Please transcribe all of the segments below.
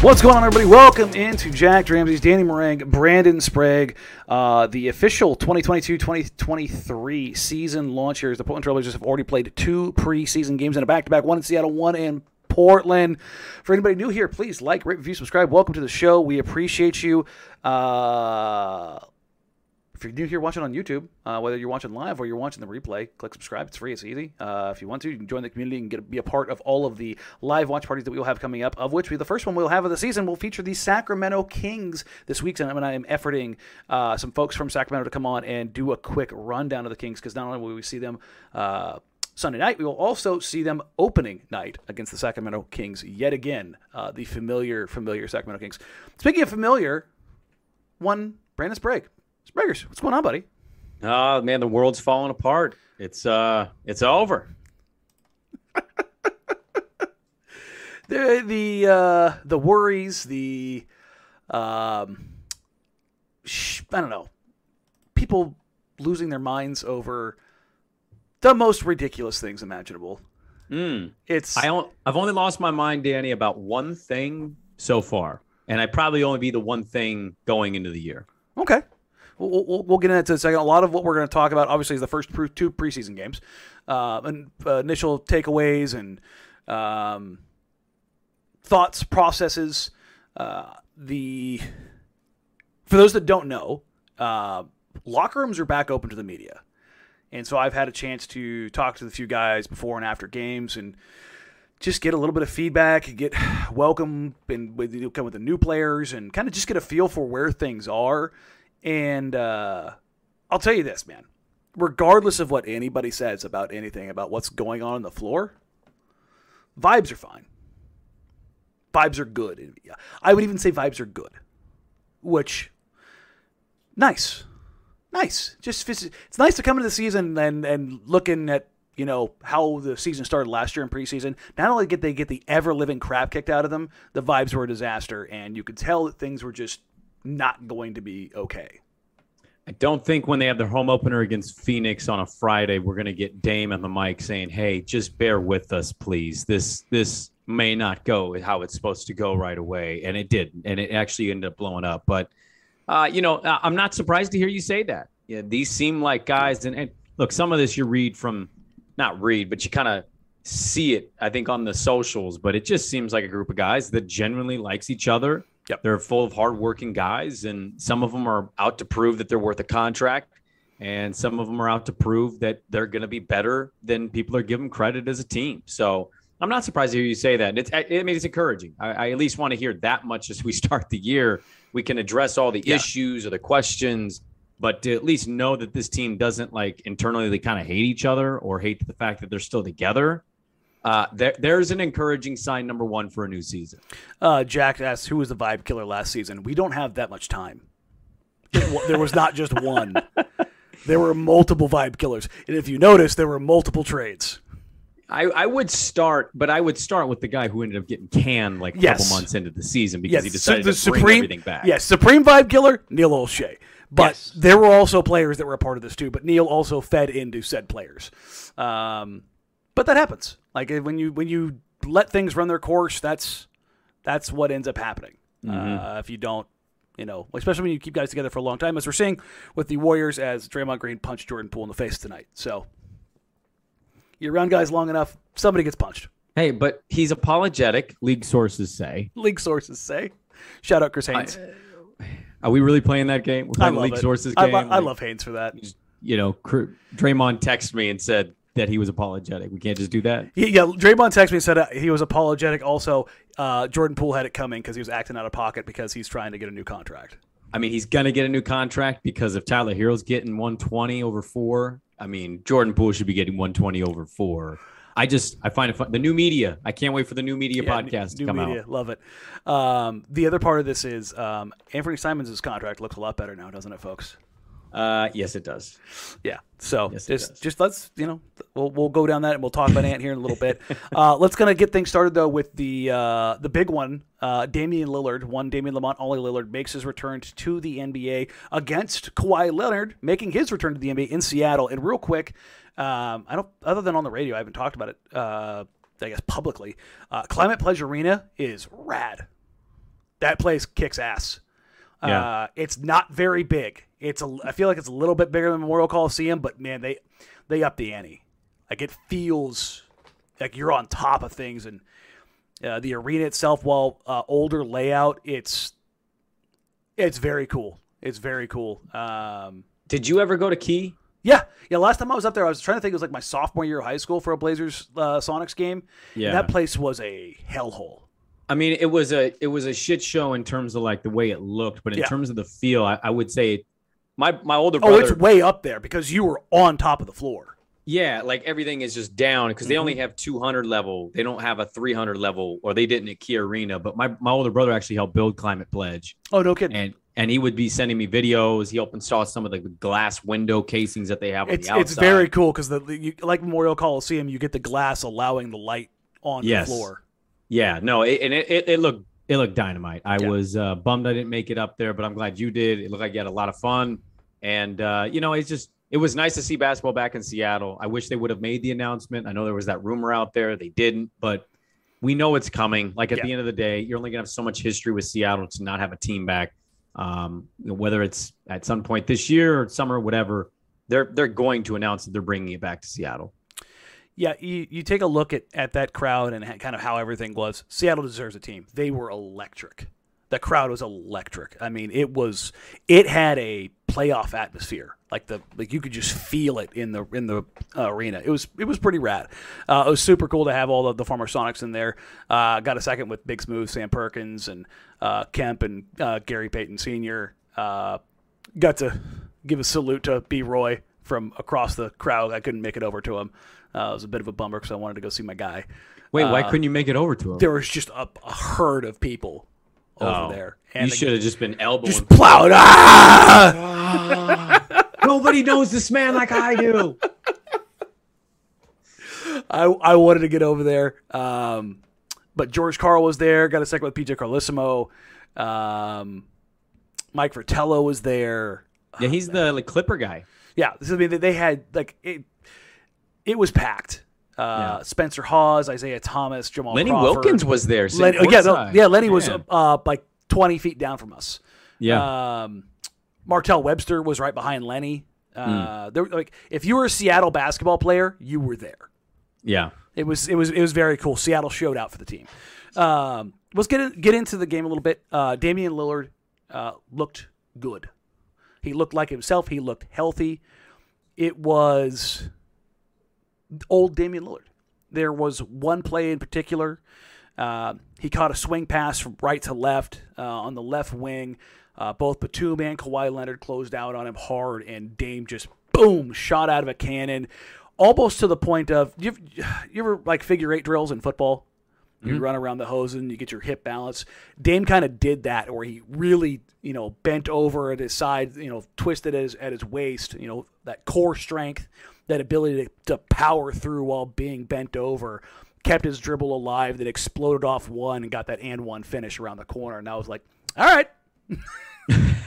What's going on, everybody? Welcome into Jack Ramsey's Danny Marang, Brandon Sprague, uh, the official 2022-2023 season launch here. As the Portland Trailblazers have already played two preseason games in a back-to-back, one in Seattle, one in Portland. For anybody new here, please like, rate, review, subscribe. Welcome to the show. We appreciate you. Uh, if you're new here watching on YouTube, uh, whether you're watching live or you're watching the replay, click subscribe. It's free. It's easy. Uh, if you want to, you can join the community and get be a part of all of the live watch parties that we will have coming up. Of which we, the first one we'll have of the season will feature the Sacramento Kings this week. And I am efforting uh, some folks from Sacramento to come on and do a quick rundown of the Kings because not only will we see them. Uh, Sunday night, we will also see them opening night against the Sacramento Kings yet again. Uh, the familiar, familiar Sacramento Kings. Speaking of familiar, one Brandon Sprague. Spraggers, what's going on, buddy? Oh man, the world's falling apart. It's uh, it's over. the the uh, the worries, the um, sh- I don't know, people losing their minds over the most ridiculous things imaginable. Mm. It's I don't, I've only lost my mind, Danny, about one thing so far, and I probably only be the one thing going into the year. okay. We'll, we'll, we'll get into that in a second. A lot of what we're going to talk about, obviously, is the first pre- two preseason games, uh, and uh, initial takeaways and um, thoughts, processes. Uh, the for those that don't know, uh, locker rooms are back open to the media, and so I've had a chance to talk to the few guys before and after games and just get a little bit of feedback, get welcome and with come with the new players and kind of just get a feel for where things are. And uh, I'll tell you this, man. Regardless of what anybody says about anything about what's going on on the floor, vibes are fine. Vibes are good. I would even say vibes are good, which nice, nice. Just it's nice to come into the season and and looking at you know how the season started last year in preseason. Not only did they get the ever living crap kicked out of them, the vibes were a disaster, and you could tell that things were just not going to be okay. I don't think when they have their home opener against Phoenix on a Friday, we're going to get Dame on the mic saying, "Hey, just bear with us, please. This this may not go how it's supposed to go right away," and it did, and it actually ended up blowing up. But uh, you know, I'm not surprised to hear you say that. Yeah, these seem like guys, and, and look, some of this you read from, not read, but you kind of see it. I think on the socials, but it just seems like a group of guys that genuinely likes each other Yep. They're full of hardworking guys, and some of them are out to prove that they're worth a contract, and some of them are out to prove that they're going to be better than people are giving credit as a team. So I'm not surprised to hear you say that. It's, I mean, it's encouraging. I, I at least want to hear that much as we start the year. We can address all the Yeah. issues or the questions, but to at least know that this team doesn't like internally they kind of hate each other or hate the fact that they're still together. Uh, there, there's an encouraging sign number one for a new season. Uh, Jack asks, "Who was the vibe killer last season?" We don't have that much time. There was not just one. There were multiple vibe killers, and if you notice, there were multiple trades. I, I would start, but I would start with the guy who ended up getting canned like a Yes. couple months into the season because Yes, he decided the to bring supreme- everything back. Yes, supreme vibe killer Neil Olshey. But Yes. there were also players that were a part of this too. But Neil also fed into said players. Um, but that happens. Like eh, when you when you let things run their course, that's that's what ends up happening. Uh, if you don't, you know, especially when you keep guys together for a long time, as we're seeing with the Warriors, as Draymond Green punched Jordan Poole in the face tonight. So you're around guys long enough, somebody gets punched. Hey, but he's apologetic. League sources say. League sources say. Shout out Chris Haynes. Are we really playing that game? We're I love league it. sources I, game. lo- I love Haynes for that. You know, Draymond texted me and said that he was apologetic. We can't just do that. He- yeah, Draymond texted me and said uh, he was apologetic. Also, uh, Jordan Poole had it coming because he was acting out of pocket because he's trying to get a new contract. I mean, he's gonna get a new contract because if Tyler Herro's getting 120 over four, I mean, Jordan Poole should be getting 120 over four. I just I find it fun. The new media. I can't wait for the new media Yeah, podcast new to come media, out. love it. Um, the other part of this is um, Anfernee Simons' contract looks a lot better now, doesn't it, folks? Uh, yes, it does. Yeah. So Yes, just just let's you know we'll we'll go down that and we'll talk about Ant here in a little bit. Uh, let's gonna get things started though with the uh, the big one. Uh, Damian Lillard, one Damian Lamonte Ollie Lillard makes his return to the NBA against Kawhi Leonard, making his return to the NBA in Seattle. And real quick, um, I don't other than on the radio, I haven't talked about it. Uh, I guess publicly, uh, Climate Pledge Arena is rad. That place kicks ass. Yeah. Uh, it's not very big. It's a. I feel like it's a little bit bigger than Memorial Coliseum, but man, they they up the ante. Like it feels like you're on top of things, and uh, the arena itself, while uh, older layout, it's it's very cool. It's very cool. Um, Did you ever go to Key? yeah, yeah. Last time I was up there, I was trying to think. It was like my sophomore year of high school for a Blazers uh, Sonics game. Yeah. that place was a hellhole. I mean, it was a it was a shit show in terms of like the way it looked, but in Yeah. terms of the feel, I, I would say my my older brother, Oh, it's way up there because you were on top of the floor. Yeah, like everything is just down because they only Mm-hmm. have 200 level. They don't have a 300 level, or they didn't at Key Arena. But my, my older brother actually helped build Climate Pledge, Oh no kidding. and and he would be sending me videos. He helped install some of the glass window casings that they have on It's the outside. it's very cool because the you, like Memorial Coliseum, you get the glass allowing the light on Yes. the floor. yeah. No, it, and it, it, it looked it looked dynamite. I Yeah. was uh, bummed I didn't make it up there, but I'm glad you did. It looked like you had a lot of fun, and uh, you know, it's just it was nice to see basketball back in Seattle. I wish they would have made the announcement. I know there was that rumor out there. They didn't, but we know it's coming. Like at Yeah. the end of the day, you're only gonna have so much history with Seattle to not have a team back. Um, whether it's at some point this year or summer, or whatever, they're they're going to announce that they're bringing it back to Seattle. Yeah, you, you take a look at, at that crowd and kind of how everything was. Seattle deserves a team. They were electric. The crowd was electric. I mean, it was it had a playoff atmosphere. Like the like you could just feel it in the in the uh, arena. It was it was pretty rad. Uh, it was super cool to have all of the former Sonics in there. Uh, got a second with Big Smooth, Sam Perkins, and uh, Kemp and uh, Gary Payton Sr. Uh, got to give a salute to B. Roy from across the crowd. I couldn't make it over to him. Uh, it was a bit of a bummer because I wanted to go see my guy. Wait, why Uh, couldn't you make it over to him? There was just a, a herd of people over Oh, there, you and should have just been elbowing. just plowed. Ah! Nobody knows this man like I do. I I wanted to get over there, um, but George Karl was there. Got a second with PJ Carlesimo. Um, Mike Fratello was there. Yeah, he's the like Clipper guy. Yeah, this is, I mean, they- they had like it. It was packed. Uh, Yeah. Spencer Hawes, Isaiah Thomas, Jamal Lenny Crawford. Wilkens was there. Lenny, oh, yeah, no, yeah. Lenny was uh, like twenty feet down from us. yeah. Um, Martell Webster was right behind Lenny. Uh, there, like, if you were a Seattle basketball player, you were there. yeah. It was, it was, it was very cool. Seattle showed out for the team. Um, let's get in, get into the game a little bit. Uh, Damian Lillard uh, looked good. He looked like himself. He looked healthy. It was old Damian Lillard. There was one play in particular. Uh, he caught a swing pass from right to left uh, on the left wing. Uh, both Batum and Kawhi Leonard closed out on him hard, and Dame just boom shot out of a cannon, almost to the point of you. You ever like figure eight drills in football? You run around the hose and you get your hip balance. Dame kind of did that, where he really, you know, bent over at his side, you know, twisted at his, at his waist, you know, that core strength, that ability to, to power through while being bent over, kept his dribble alive, that exploded off one and got that and one finish around the corner. And I was like, all right,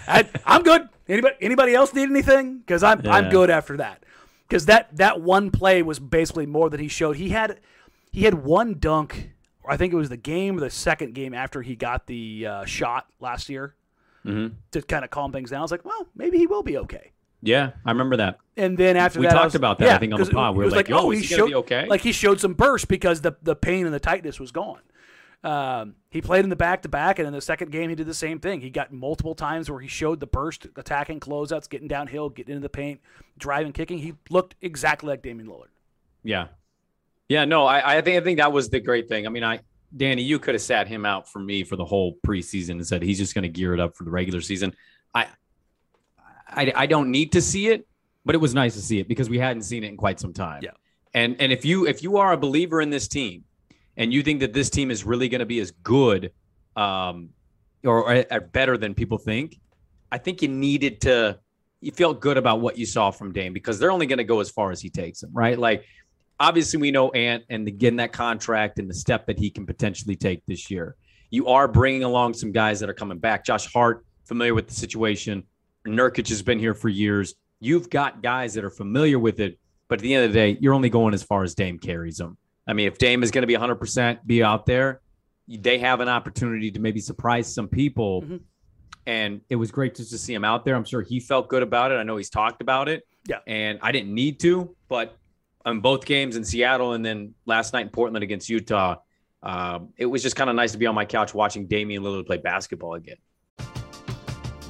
I, am good. Anybody anybody else need anything? Because I'm yeah. I'm good after that. Because that that one play was basically more that he showed. He had he had one dunk. I think it was the game or the second game after he got the uh, shot last year mm-hmm. to kind of calm things down. I was like, well, maybe he will be okay. Yeah, I remember that. And then after we that, talked was, about that. Yeah, I think on the pod, we were like, like, "Oh, he showed okay." Like he showed some burst because the the pain and the tightness was gone. Um, he played in the back to back, and in the second game, he did the same thing. He got multiple times where he showed the burst, attacking closeouts, getting downhill, getting into the paint, driving, kicking. He looked exactly like Damian Lillard. Yeah, yeah. No, I, I think I think that was the great thing. I mean, I Danny, you could have sat him out for me for the whole preseason and said he's just going to gear it up for the regular season. I, I, I don't need to see it, but it was nice to see it because we hadn't seen it in quite some time. Yeah. And and if you if you are a believer in this team, and you think that this team is really going to be as good um, or, or, or, better than people think, I think you needed to. You felt good about what you saw from Dame because they're only going to go as far as he takes them, right? Like, obviously, we know Ant and again that contract and the step that he can potentially take this year. You are bringing along some guys that are coming back. Josh Hart, familiar with the situation. Nurkic has been here for years. You've got guys that are familiar with it, but at the end of the day, you're only going as far as Dame carries them. I mean, if Dame is going to be 100% be out there, they have an opportunity to maybe surprise some people. Mm-hmm. And it was great just to see him out there. I'm sure he felt good about it. I know he's talked about it. Yeah. And I didn't need to, but on both games in Seattle and then last night in Portland against Utah, um, it was just kind of nice to be on my couch watching Damian Lillard play basketball again.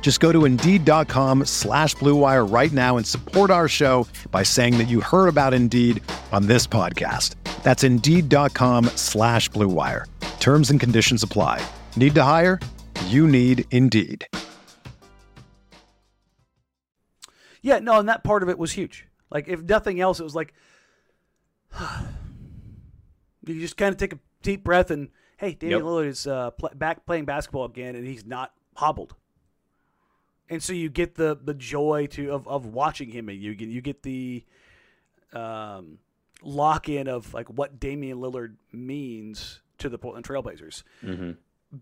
Just go to Indeed.com slash BlueWire right now and support our show by saying that you heard about Indeed on this podcast. That's Indeed.com slash BlueWire. Terms and conditions apply. Need to hire? You need Indeed. Yeah, no, and that part of it was huge. Like, if nothing else, it was like you just kind of take a deep breath and, hey, Damian yep. Lillard is uh, pl- back playing basketball again, and he's not hobbled. And so you get the the joy to of, of watching him, and you get you get the um, lock in of like what Damian Lillard means to the Portland Trailblazers. Mm-hmm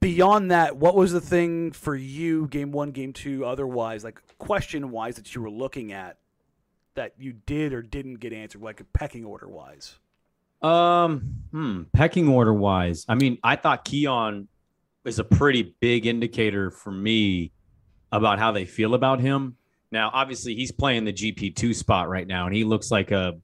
beyond that, what was the thing for you, game one, game two, otherwise, like question wise, that you were looking at that you did or didn't get answered, like pecking order wise? Um, hmm, pecking order wise, I mean, I thought Keon is a pretty big indicator for me about how they feel about him. Now, obviously, he's playing the GP2 spot right now, and he looks like a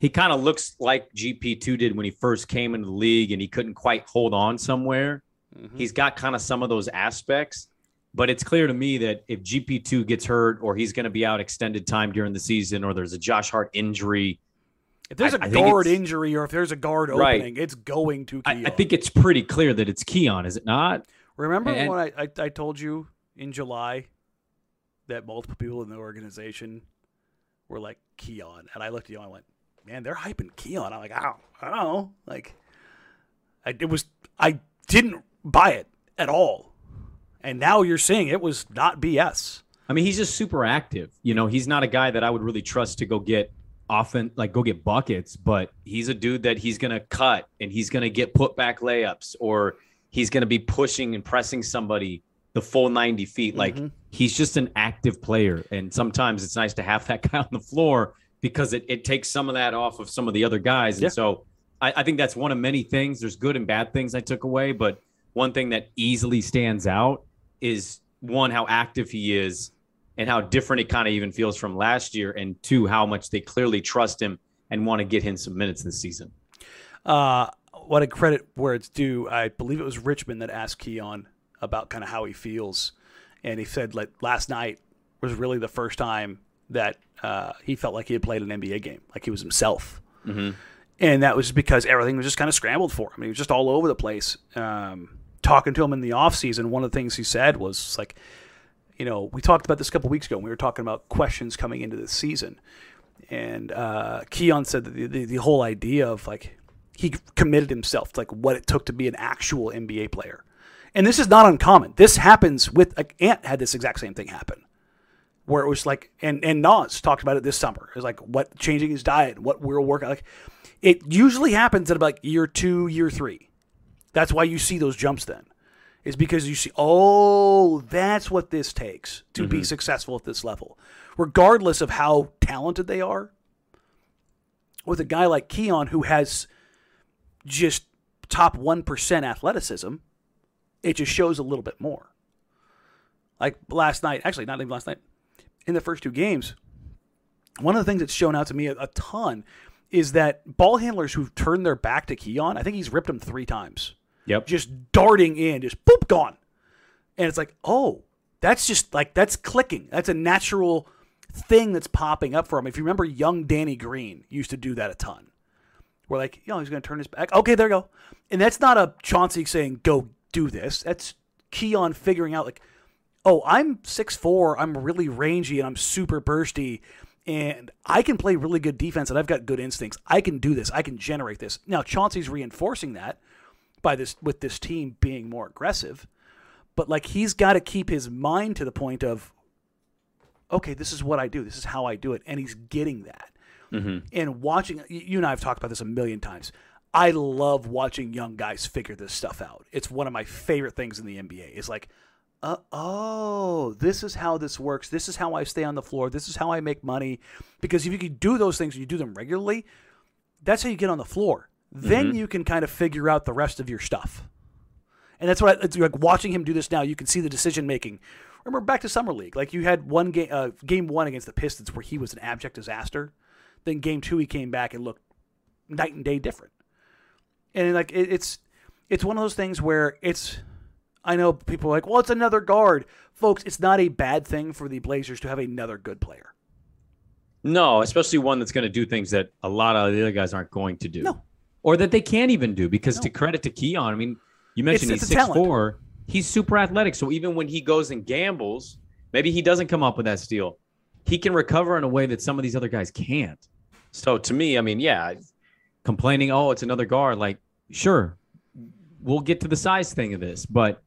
he kind of looks like GP2 did when he first came into the league and he couldn't quite hold on somewhere. Mm-hmm. He's got kind of some of those aspects, but it's clear to me that if GP2 gets hurt or he's going to be out extended time during the season or there's a Josh Hart injury, if there's a guard injury or if there's a guard opening, it's going to Keon. I, I, think it's pretty clear that it's Keon, is it not? Remember and, when I, I, I told you in July that multiple people in the organization were like Keon, and I looked at you and I went, "Man, they're hyping Keon." I'm like, "I don't, I don't know." Like, I, it was I didn't buy it at all. And now you're seeing it was not BS. I mean, he's just super active. You know, he's not a guy that I would really trust to go get often like go get buckets, but he's a dude that he's to cut and he's to get put back layups or he's to be pushing and pressing somebody the full 90 feet. Like mm-hmm. he's just an active player. And sometimes it's nice to have that guy on the floor because it, it takes some of that off of some of the other guys. And yeah. so I, I think that's one of many things. There's good and bad things I took away, but one thing that easily stands out is one, how active he is and how different it kind of even feels from last year, and two, how much they clearly trust him and want to get him some minutes this season. Uh, what a credit where it's due. I believe it was Richmond that asked Keon about kind of how he feels, and he said like last night was really the first time that uh, he felt like he had played an NBA game, like he was himself. Mm-hmm. And that was because everything was just kind of scrambled for him. He was just all over the place. Um, talking to him in the offseason, one of the things he said was like, you know, we talked about this a couple weeks ago. And we were talking about questions coming into the season. And uh, Keon said that the, the, the whole idea of like, he committed himself to like what it took to be an actual NBA player. And this is not uncommon. This happens with like Ant had this exact same thing happen where it was like, and and Nas talked about it this summer. It was like what changing his diet, what real workout. Like, it usually happens at about year two, year three. That's why you see those jumps. Then, is because you see, oh, that's what this takes to be mm-hmm. successful at this level, regardless of how talented they are. With a guy like Keon who has just top one percent athleticism, it just shows a little bit more. Like last night, actually, not even last night, in the first two games, one of the things that's shown out to me a, a ton is that ball handlers who've turned their back to Keon, I think he's ripped them three times. Yep. Just darting in, just boop, gone. And it's like, oh, that's just like, that's clicking. That's a natural thing that's popping up for him. If you remember, young Danny Green used to do that a ton. We're like, you know, he's going to turn his back. Okay, there you go. And that's not a Chauncey saying, go do this. That's Keon figuring out, like, oh, I'm 6'4, I'm really rangy, and I'm super bursty, and I can play really good defense, and I've got good instincts. I can do this. I can generate this. Now, Chauncey's reinforcing that by this with this team being more aggressive, but like he's got to keep his mind to the point of, okay, this is what I do. This is how I do it, and he's getting that. Mm-hmm. And watching you and I have talked about this a million times. I love watching young guys figure this stuff out. It's one of my favorite things in the NBA. It's like, uh, oh, this is how this works. This is how I stay on the floor. This is how I make money. Because if you can do those things and you do them regularly, that's how you get on the floor. Then you can kind of figure out the rest of your stuff. And that's what I, it's like watching him do this now. You can see the decision making. Remember back to summer league, like you had one game, uh, game one against the Pistons, where he was an abject disaster. Then game two, he came back and looked night and day different. And like it, it's it's one of those things where it's I know people are like, well, it's another guard, folks. It's not a bad thing for the Blazers to have another good player. No, especially one that's going to do things that a lot of the other guys aren't going to do. No. Or that they can't even do because to credit to Keon, I mean, you mentioned It's- he's it's six four. He's super athletic. So even when he goes and gambles, maybe he doesn't come up with that steal. He can recover in a way that some of these other guys can't. So to me, I mean, yeah, complaining, oh, it's another guard. Like, sure, we'll get to the size thing of this, but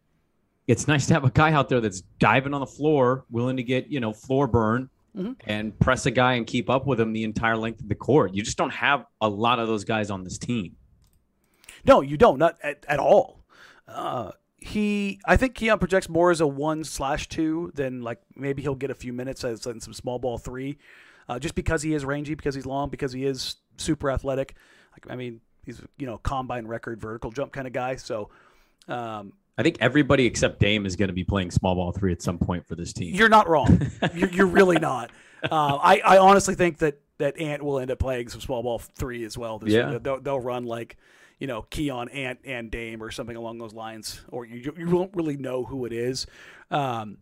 it's nice to have a guy out there that's diving on the floor, willing to get, you know, floor burn Mhm. and press a guy and keep up with him the entire length of the court. You just don't have a lot of those guys on this team. No, you don't, not at, at all. Uh, he, I think Keon projects more as a one slash two than like maybe he'll get a few minutes as in some small ball three, uh, just because he is rangy, because he's long, because he is super athletic. Like, I mean, he's you know combine record vertical jump kind of guy. So um, I think everybody except Dame is going to be playing small ball three at some point for this team. You're not wrong. you're, you're really not. Uh, I, I honestly think that that Ant will end up playing some small ball three as well. This Yeah. they'll, they'll run like you know Keon, Ant, and Dame or something along those lines, or you you won't really know who it is. Um,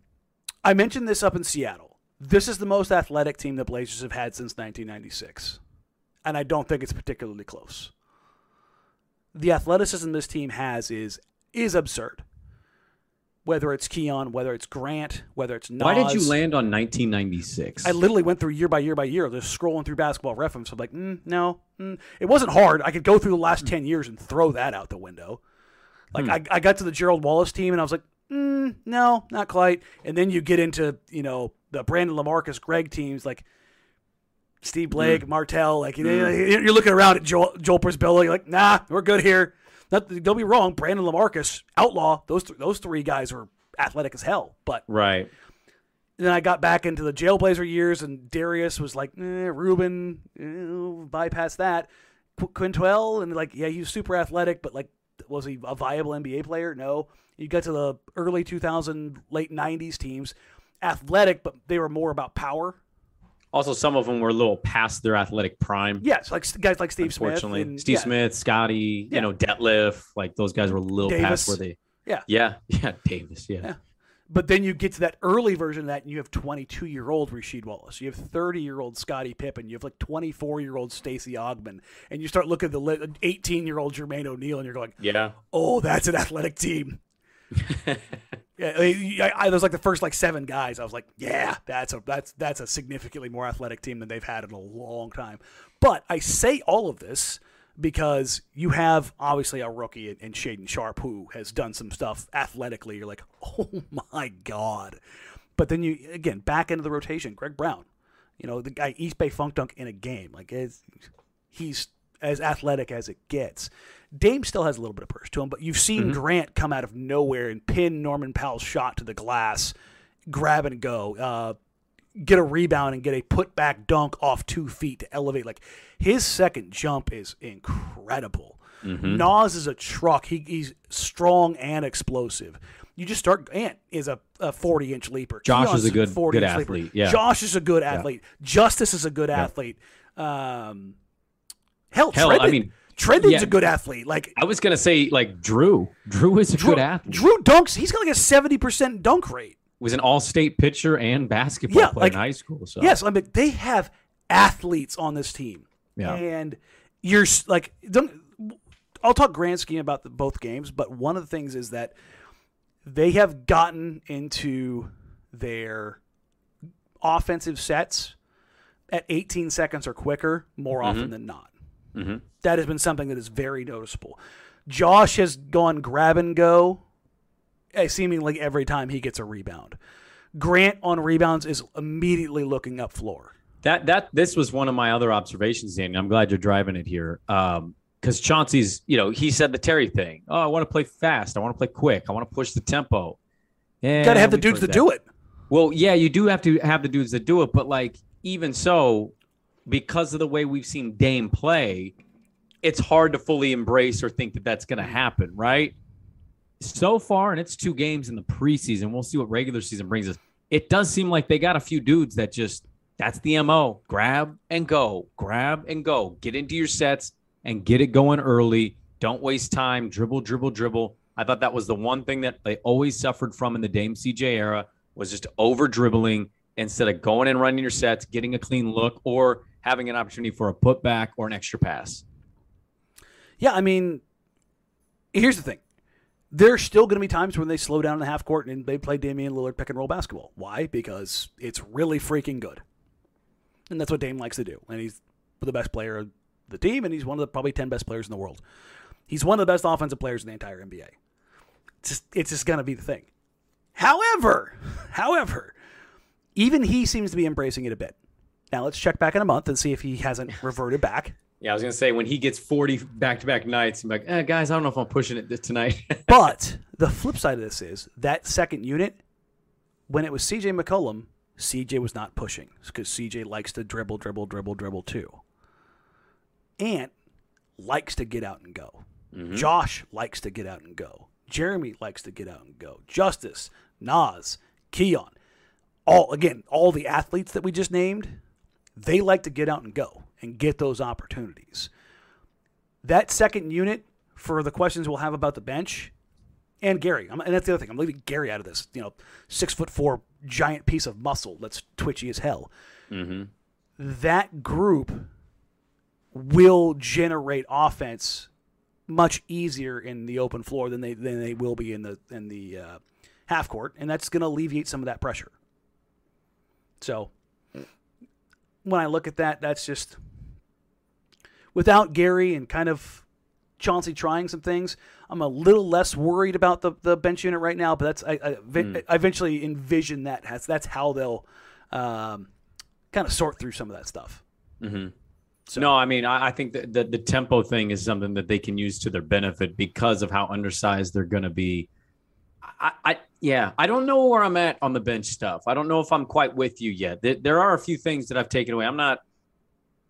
I mentioned this up in Seattle. This is the most athletic team the Blazers have had since 1996, and I don't think it's particularly close. The athleticism this team has is is absurd. Whether it's Keon, whether it's Grant, whether it's Nas. Why did you land on 1996? I literally went through year by year by year, just scrolling through basketball reference. I'm like, mm, no, mm. it wasn't hard. I could go through the last ten years and throw that out the window. Like I, I got to the Gerald Wallace team and I was like, mm, no, not quite. And then you get into you know the Brandon Lamarcus Greg teams like Steve Blake, Martell. Like you- you're looking around at Joel, Joel Przybilla, you're like, nah, we're good here. Not, don't be wrong, Brandon Lamarcus, outlaw. Those th- those three guys are athletic as hell, but right. then I got back into the Jailblazer years, and Darius was like, eh, Ruben, eh, bypass that. Qu- Qyntel, and like, yeah, he was super athletic, but like, was he a viable NBA player? No. You got to the early 2000, late 90s teams, athletic, but they were more about power. Also, some of them were a little past their athletic prime. Yes, like guys like Steve Smith. Unfortunately, and- Steve yeah. Smith, Scotty, Yeah. you know, Detlef, like those guys were a little Davis. past where they. Yeah. Yeah. Yeah. Davis. Yeah. Yeah. But then you get to that early version of that, and you have 22 year old Rasheed Wallace. You have 30 year old Scottie Pippen. You have like 24 year old Stacey Augmon. And you start looking at the 18 year old Jermaine O'Neal, and you're going, Yeah. oh, that's an athletic team. Yeah, I, I, there's like the first like seven guys. I was like, yeah, that's a that's that's a significantly more athletic team than they've had in a long time. But I say all of this because you have obviously a rookie in, in Shaedon Sharpe who has done some stuff athletically. You're like, oh my god. But then you again back into the rotation, Greg Brown. You know the guy East Bay Funk Dunk in a game. Like it's, he's as athletic as it gets. Dame still has a little bit of purse to him, but you've seen Grant come out of nowhere and pin Norman Powell's shot to the glass, grab and go, uh, get a rebound and get a put back dunk off two feet to elevate. Like his second jump is incredible. Nas is a truck. He, he's strong and explosive. You just start. Ant is a, a forty inch leaper. Josh is a good- 40 good inch leaper. athlete, yeah. Josh is a good athlete. Justice is a good athlete. Um, hell, Hell, I mean, Trendon's yeah. a good athlete. Like I was gonna say like Drew. Drew is a Drew, good athlete. Drew dunks. He's got like a seventy percent dunk rate. was an all-state pitcher and basketball Yeah, player like- in high school. So Yes, I mean they have athletes on this team. Yeah. and you're like, don't, I'll talk grand scheme about the, both games, but one of the things is that they have gotten into their offensive sets at 18 seconds or quicker more mm-hmm. often than not. Mhm. That has been something that is very noticeable. Josh has gone grab and go eh, seemingly every time he gets a rebound. Grant on rebounds is immediately looking up floor. That that this was one of my other observations, Danny. I'm glad you're driving it here. Um, because Chauncey's, you know, he said the Terry thing. Oh, I want to play fast. I want to play quick. I want to push the tempo. Yeah, Got to have the dudes to that. do it. Well, yeah, you do have to have the dudes that do it, but like even so, because of the way we've seen Dame play, it's hard to fully embrace or think that that's going to happen, right? So far, and it's two games in the preseason. We'll see what regular season brings us. It does seem like they got a few dudes that just that's the mo. Grab and go, grab and go. Get into your sets and get it going early. Don't waste time. Dribble, dribble, dribble. I thought that was the one thing that they always suffered from in the Dame CJ era was just over dribbling instead of going and running your sets, getting a clean look, or having an opportunity for a putback or an extra pass. Yeah, I mean, here's the thing. There's still going to be times when they slow down in the half court and they play Damian Lillard pick and roll basketball. Why? Because it's really freaking good. And that's what Dame likes to do. And he's the best player of the team, and he's one of the probably 10 best players in the world. He's one of the best offensive players in the entire NBA. It's just, it's just going to be the thing. However, however, even he seems to be embracing it a bit. Now let's check back in a month and see if he hasn't reverted back. Yeah, I was gonna say when he gets 40 back-to-back nights, I'm like, eh, guys, I don't know if I'm pushing it this tonight. But the flip side of this is that second unit, when it was CJ McCollum, CJ was not pushing because CJ likes to dribble, dribble, dribble, dribble too. Ant likes to get out and go. Josh likes to get out and go. Jeremy likes to get out and go. Justice, Nas, Keon, all again, all the athletes that we just named, they like to get out and go and get those opportunities. That second unit for the questions we'll have about the bench and Gary. I'm, and that's the other thing. I'm leaving Gary out of this. You know, six foot four giant piece of muscle that's twitchy as hell. That group will generate offense much easier in the open floor than they than they will be in the in the uh, half court, and that's going to alleviate some of that pressure. So when I look at that, that's just without Gary and kind of Chauncey trying some things. I'm a little less worried about the, the bench unit right now, but that's I, I, ev- I eventually envision that has that's how they'll um, kind of sort through some of that stuff. So No, I mean, I, I think that the, the tempo thing is something that they can use to their benefit because of how undersized they're going to be. I, I, yeah, I don't know where I'm at on the bench stuff. I don't know if I'm quite with you yet. There, there are a few things that I've taken away. I'm not,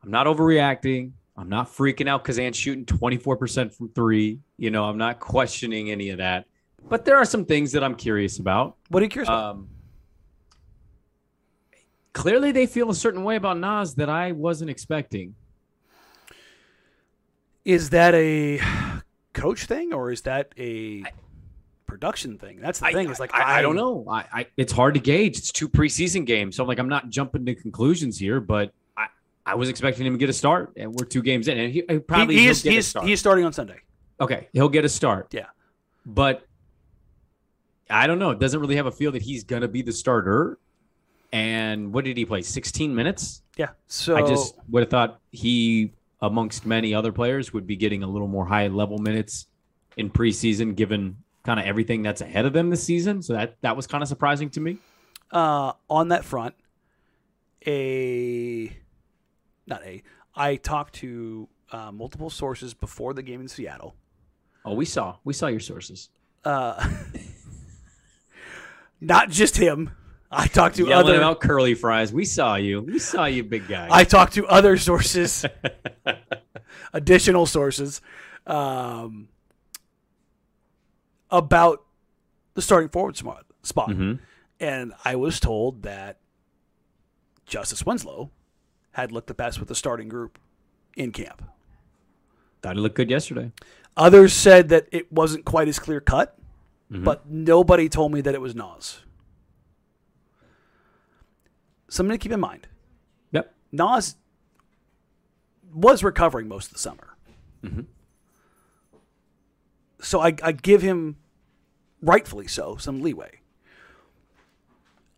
I'm not overreacting. I'm not freaking out because Ant's shooting 24% from three. You know, I'm not questioning any of that. But there are some things that I'm curious about. What are you curious about? Um, clearly they feel a certain way about Nas that I wasn't expecting. Is that a coach thing or is that a production thing? That's the I, thing. It's like I, I don't know. I, I it's hard to gauge. It's two preseason games, so I'm like I'm not jumping to conclusions here, but I I was expecting him to get a start, and we're two games in, and he, he probably he, he is he is, he is starting on Sunday. okay. He'll get a start. Yeah. but I don't know. It doesn't really have a feel that he's gonna be the starter. And what did he play? 16 minutes. Yeah. So I just would have thought he, amongst many other players, would be getting a little more high level minutes in preseason, given kind of everything that's ahead of them this season. So that that was kind of surprising to me. uh, on that front, a not a I talked to uh, multiple sources before the game in Seattle. Oh, we saw we saw your sources. Uh, not just him. I talked to Yelling other. about curly fries. We saw you. We saw you, big guy. I talked to other sources, additional sources, um, about the starting forward spot. spot. Mhm. And I was told that Justice Winslow had looked the best with the starting group in camp. Thought it looked good yesterday. Others said that it wasn't quite as clear cut, Mm-hmm. but nobody told me that it was Nas. Something to keep in mind. Yep. Nas was recovering most of the summer. Mm-hmm. So I, I give him, rightfully so, some leeway.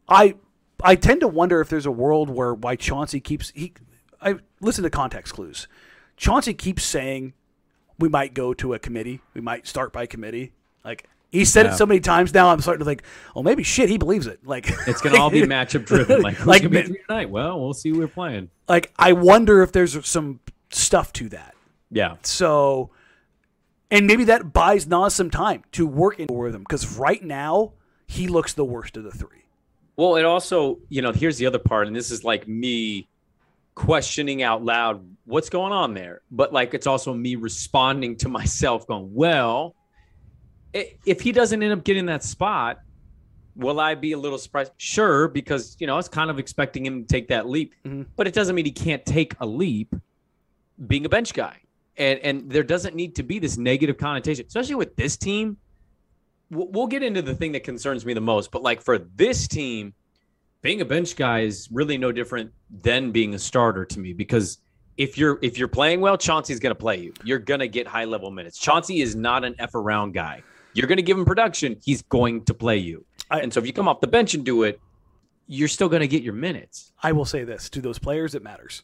I I tend to wonder if there's a world where why Chauncey keeps he I listen to context clues. Chauncey keeps saying we might go to a committee, we might start by committee. Like he said Yeah. it so many times now, I'm starting to think, well, maybe shit, he believes it. Like It's gonna all be matchup driven. Like Like, gonna be tonight? Well, we'll see who we're playing. like I wonder if there's some stuff to that. Yeah. So, and maybe that buys Nas some time to work in with him because right now he looks the worst of the three. Well, it also, you know, here's the other part, and this is like me questioning out loud what's going on there. But like, it's also me responding to myself, going, well, if he doesn't end up getting that spot, will I be a little surprised? Sure, because, you know, I was kind of expecting him to take that leap, Mhm. but it doesn't mean he can't take a leap being a bench guy. And, and there doesn't need to be this negative connotation, especially with this team we'll we'll get into the thing that concerns me the most, but like for this team, being a bench guy is really no different than being a starter to me because if you're if you're playing well, Chauncey's going to play you. You're going to get high level minutes. Chauncey is not an F around guy. You're going to give him production, he's going to play you. I- and so if you come off the bench and do it, you're still going to get your minutes. I will say this to those players, it matters.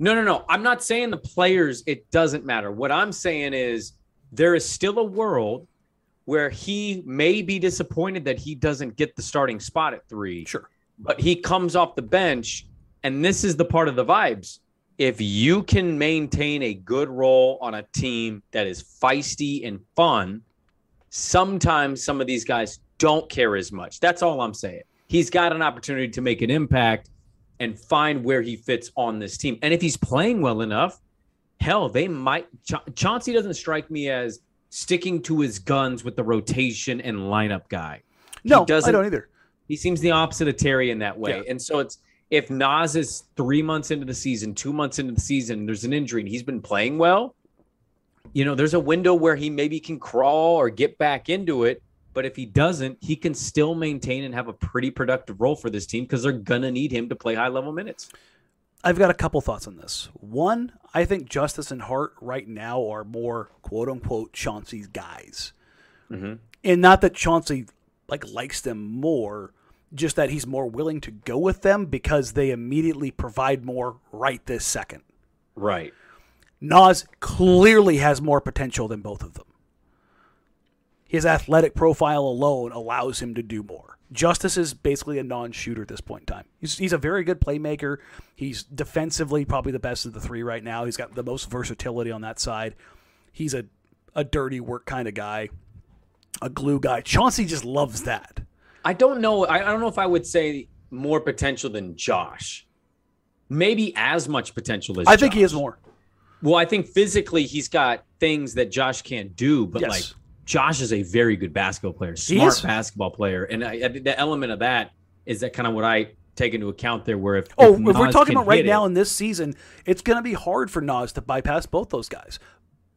No, no, no. I'm not saying the players, it doesn't matter. What I'm saying is there is still a world where he may be disappointed that he doesn't get the starting spot at three. Sure. But he comes off the bench, and this is the part of the vibes. If you can maintain a good role on a team that is feisty and fun, sometimes some of these guys don't care as much. That's all I'm saying. He's got an opportunity to make an impact and find where he fits on this team. And if he's playing well enough, hell, they might. Cha- Chauncey doesn't strike me as sticking to his guns with the rotation and lineup guy. No, I don't either. He seems the opposite of Terry in that way. Yeah. And so it's if Nas is three months into the season, two months into the season, there's an injury and he's been playing well, you know, there's a window where he maybe can crawl or get back into it. But if he doesn't, he can still maintain and have a pretty productive role for this team because they're gonna need him to play high level minutes. I've got a couple thoughts on this. One, I think Justice and Hart right now are more quote unquote Chauncey's guys. Mhm. And not that Chauncey like likes them more, just that he's more willing to go with them because they immediately provide more right this second. Right. Nas clearly has more potential than both of them. His athletic profile alone allows him to do more. Justice is basically a non-shooter at this point in time. He's, he's a very good playmaker. He's defensively probably the best of the three right now. He's got the most versatility on that side. He's a, a dirty work kind of guy, a glue guy. Chauncey just loves that. I don't know. I, I don't know if I would say more potential than Josh. Maybe as much potential as I think he has more. Well, I think physically he's got things that Josh can't do, but Yes. like Josh is a very good basketball player, smart basketball player, and I, I the element of that is that kind of what I take into account there. Where if Oh, if if we're talking about right now it- in this season, it's going to be hard for Nas to bypass both those guys.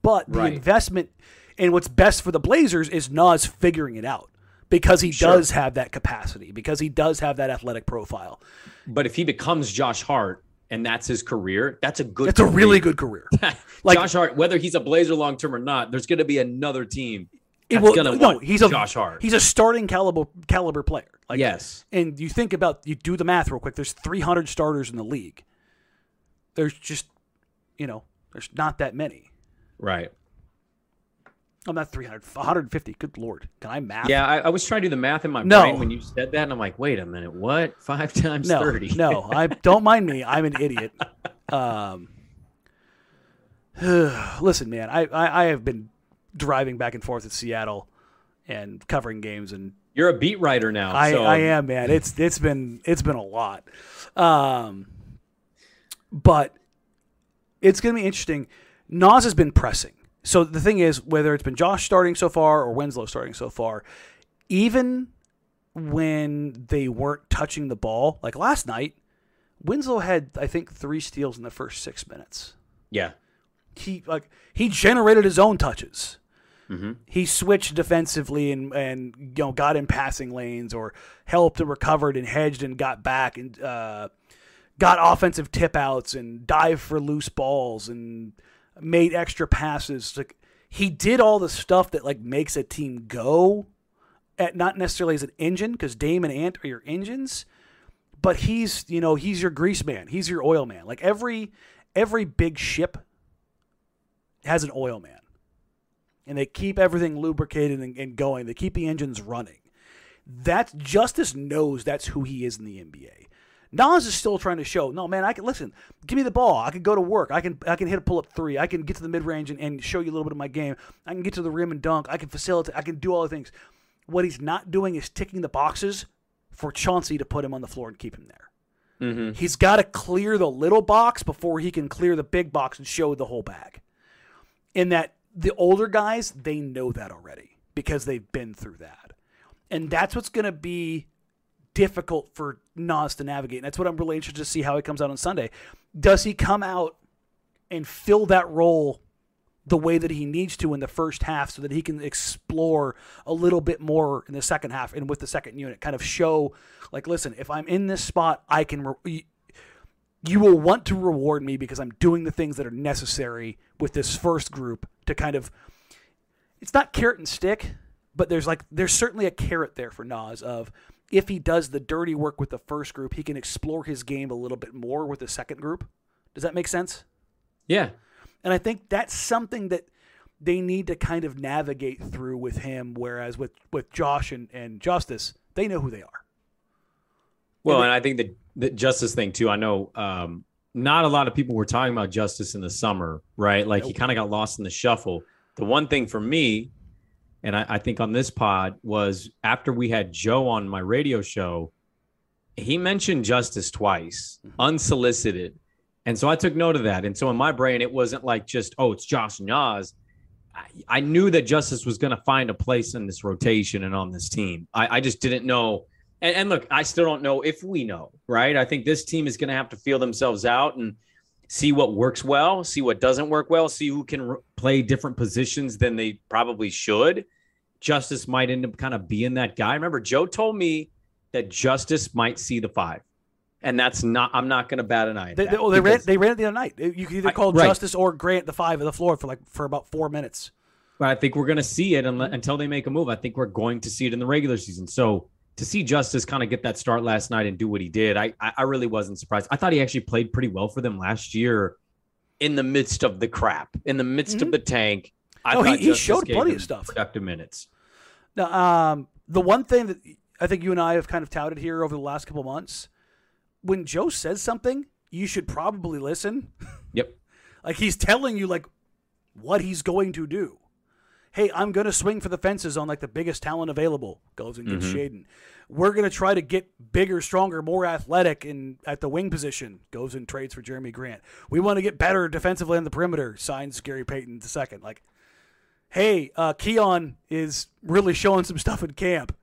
But the Right. investment and what's best for the Blazers is Nas figuring it out because he Sure. does have that capacity, because he does have that athletic profile. but if he becomes Josh Hart and that's his career, that's a good. It's a really good career. Like- Josh Hart, whether he's a Blazer long term or not, there's going to be another team It will- no, he's a Josh Hart. He's a starting caliber caliber player. Like yes, and you think about you do the math real quick. There's 300 starters in the league. There's just, you know, there's not that many. right. I'm not 300, 150. Good lord, can I math? Yeah, I, I was trying to do the math in my No. brain when you said that, and I'm like, wait a minute, what? Five times no, thirty? no. I don't mind me. I'm an idiot. Um, listen, man. I, I I have been driving back and forth to Seattle and covering games and You're a beat writer now. I, so I am, man. It's it's been it's been a lot, um, but it's going to be interesting. Nas has been pressing. So the thing is, whether it's been Josh starting so far or Winslow starting so far, even when they weren't touching the ball, like last night, Winslow had I think three steals in the first six minutes. Yeah, He like he generated his own touches Mm-hmm. he switched defensively and and you know got in passing lanes or helped and recovered and hedged and got back and uh, got offensive tip outs and dived for loose balls and made extra passes. Like he did all the stuff that like makes a team go at not necessarily as an engine because Dame and Ant are your engines, but he's you know he's your grease man. He's your oil man. Like every every big ship has an oil man and they keep everything lubricated and, and going. They keep the engines running. That's Justise knows that's who he is in the NBA. Nas is still trying to show, no man, I can listen. Give me the ball. I can go to work. I can I can hit a pull up three. I can get to the mid range and, and show you a little bit of my game. I can get to the rim and dunk. I can facilitate. I can do all the things. What he's not doing is ticking the boxes for Chauncey to put him on the floor and keep him there. Mm-hmm. He's got to clear the little box before he can clear the big box and show the whole bag in that the older guys they know that already because they've been through that. And that's what's going to be difficult for Nas to navigate. And that's what I'm really interested to see how he comes out on Sunday. Does he come out and fill that role the way that he needs to in the first half so that he can explore a little bit more in the second half and with the second unit kind of show like listen if I'm in this spot I can re- you will want to reward me because I'm doing the things that are necessary with this first group to kind of it's not carrot and stick, but there's like there's certainly a carrot there for Nas of if he does the dirty work with the first group, he can explore his game a little bit more with the second group. Does that make sense? yeah, And I think that's something that they need to kind of navigate through with him, whereas with, with Josh and, and Justise, they know who they are. Well, Yeah, and I think the, the Justise thing too. I know um, not a lot of people were talking about Justise in the summer, right? Like he kind of got lost in the shuffle. The one thing for me, and I, I think on this pod was after we had Joe on my radio show, he mentioned justice twice, unsolicited. And so I took note of that. And so in my brain, it wasn't like just, oh, it's Josh Nas. I, I knew that Justise was going to find a place in this rotation and on this team. I, I just didn't know. And, and look, I still don't know if we know, right? I think this team is going to have to feel themselves out and see what works well, see what doesn't work well, see who can re- play different positions than they probably should. Justise might end up kind of being that guy. Remember, Joe told me that Justise might see the five. And that's not, I'm not going to bat an eye. They, they, well, they ran they ran it the other night. You could either I- call right. Justise or Grant the five of the floor for like for about four minutes. But I think we're going to see it until they make a move. I think we're going to see it in the regular season. So to see Justise kind of get that start last night and do what he did, I, I really wasn't surprised. I thought he actually played pretty well for them last year in the midst of the crap, in the midst of the tank. I No, he- thought he showed plenty of stuff. Productive minutes. Now, um, the one thing that I think you and I have kind of touted here over the last couple months, when Joe says something, you should probably listen. Yep. Like he's telling you like what he's going to do. Hey, I'm going to swing for the fences on like the biggest talent available. Goes and gets Shaedon. We're going to try to get bigger, stronger, more athletic in at the wing position. Goes and trades for Jerami Grant. We want to get better defensively on the perimeter. Signs Gary Payton the second. Like, hey, uh, Keon is really showing some stuff in camp.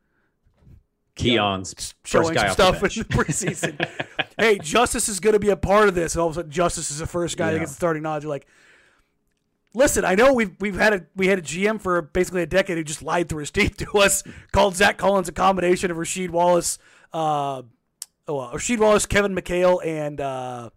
Keon's showing some stuff in the preseason. hey, Justise is going to be a part of this, and all of a sudden, Justise is the first guy that gets the starting nod. You're like, listen, I know we've we've had a we had a GM for basically a decade who just lied through his teeth to us, called Zach Collins a combination of Rasheed Wallace, uh, oh, uh, Rasheed Wallace, Kevin McHale, and uh,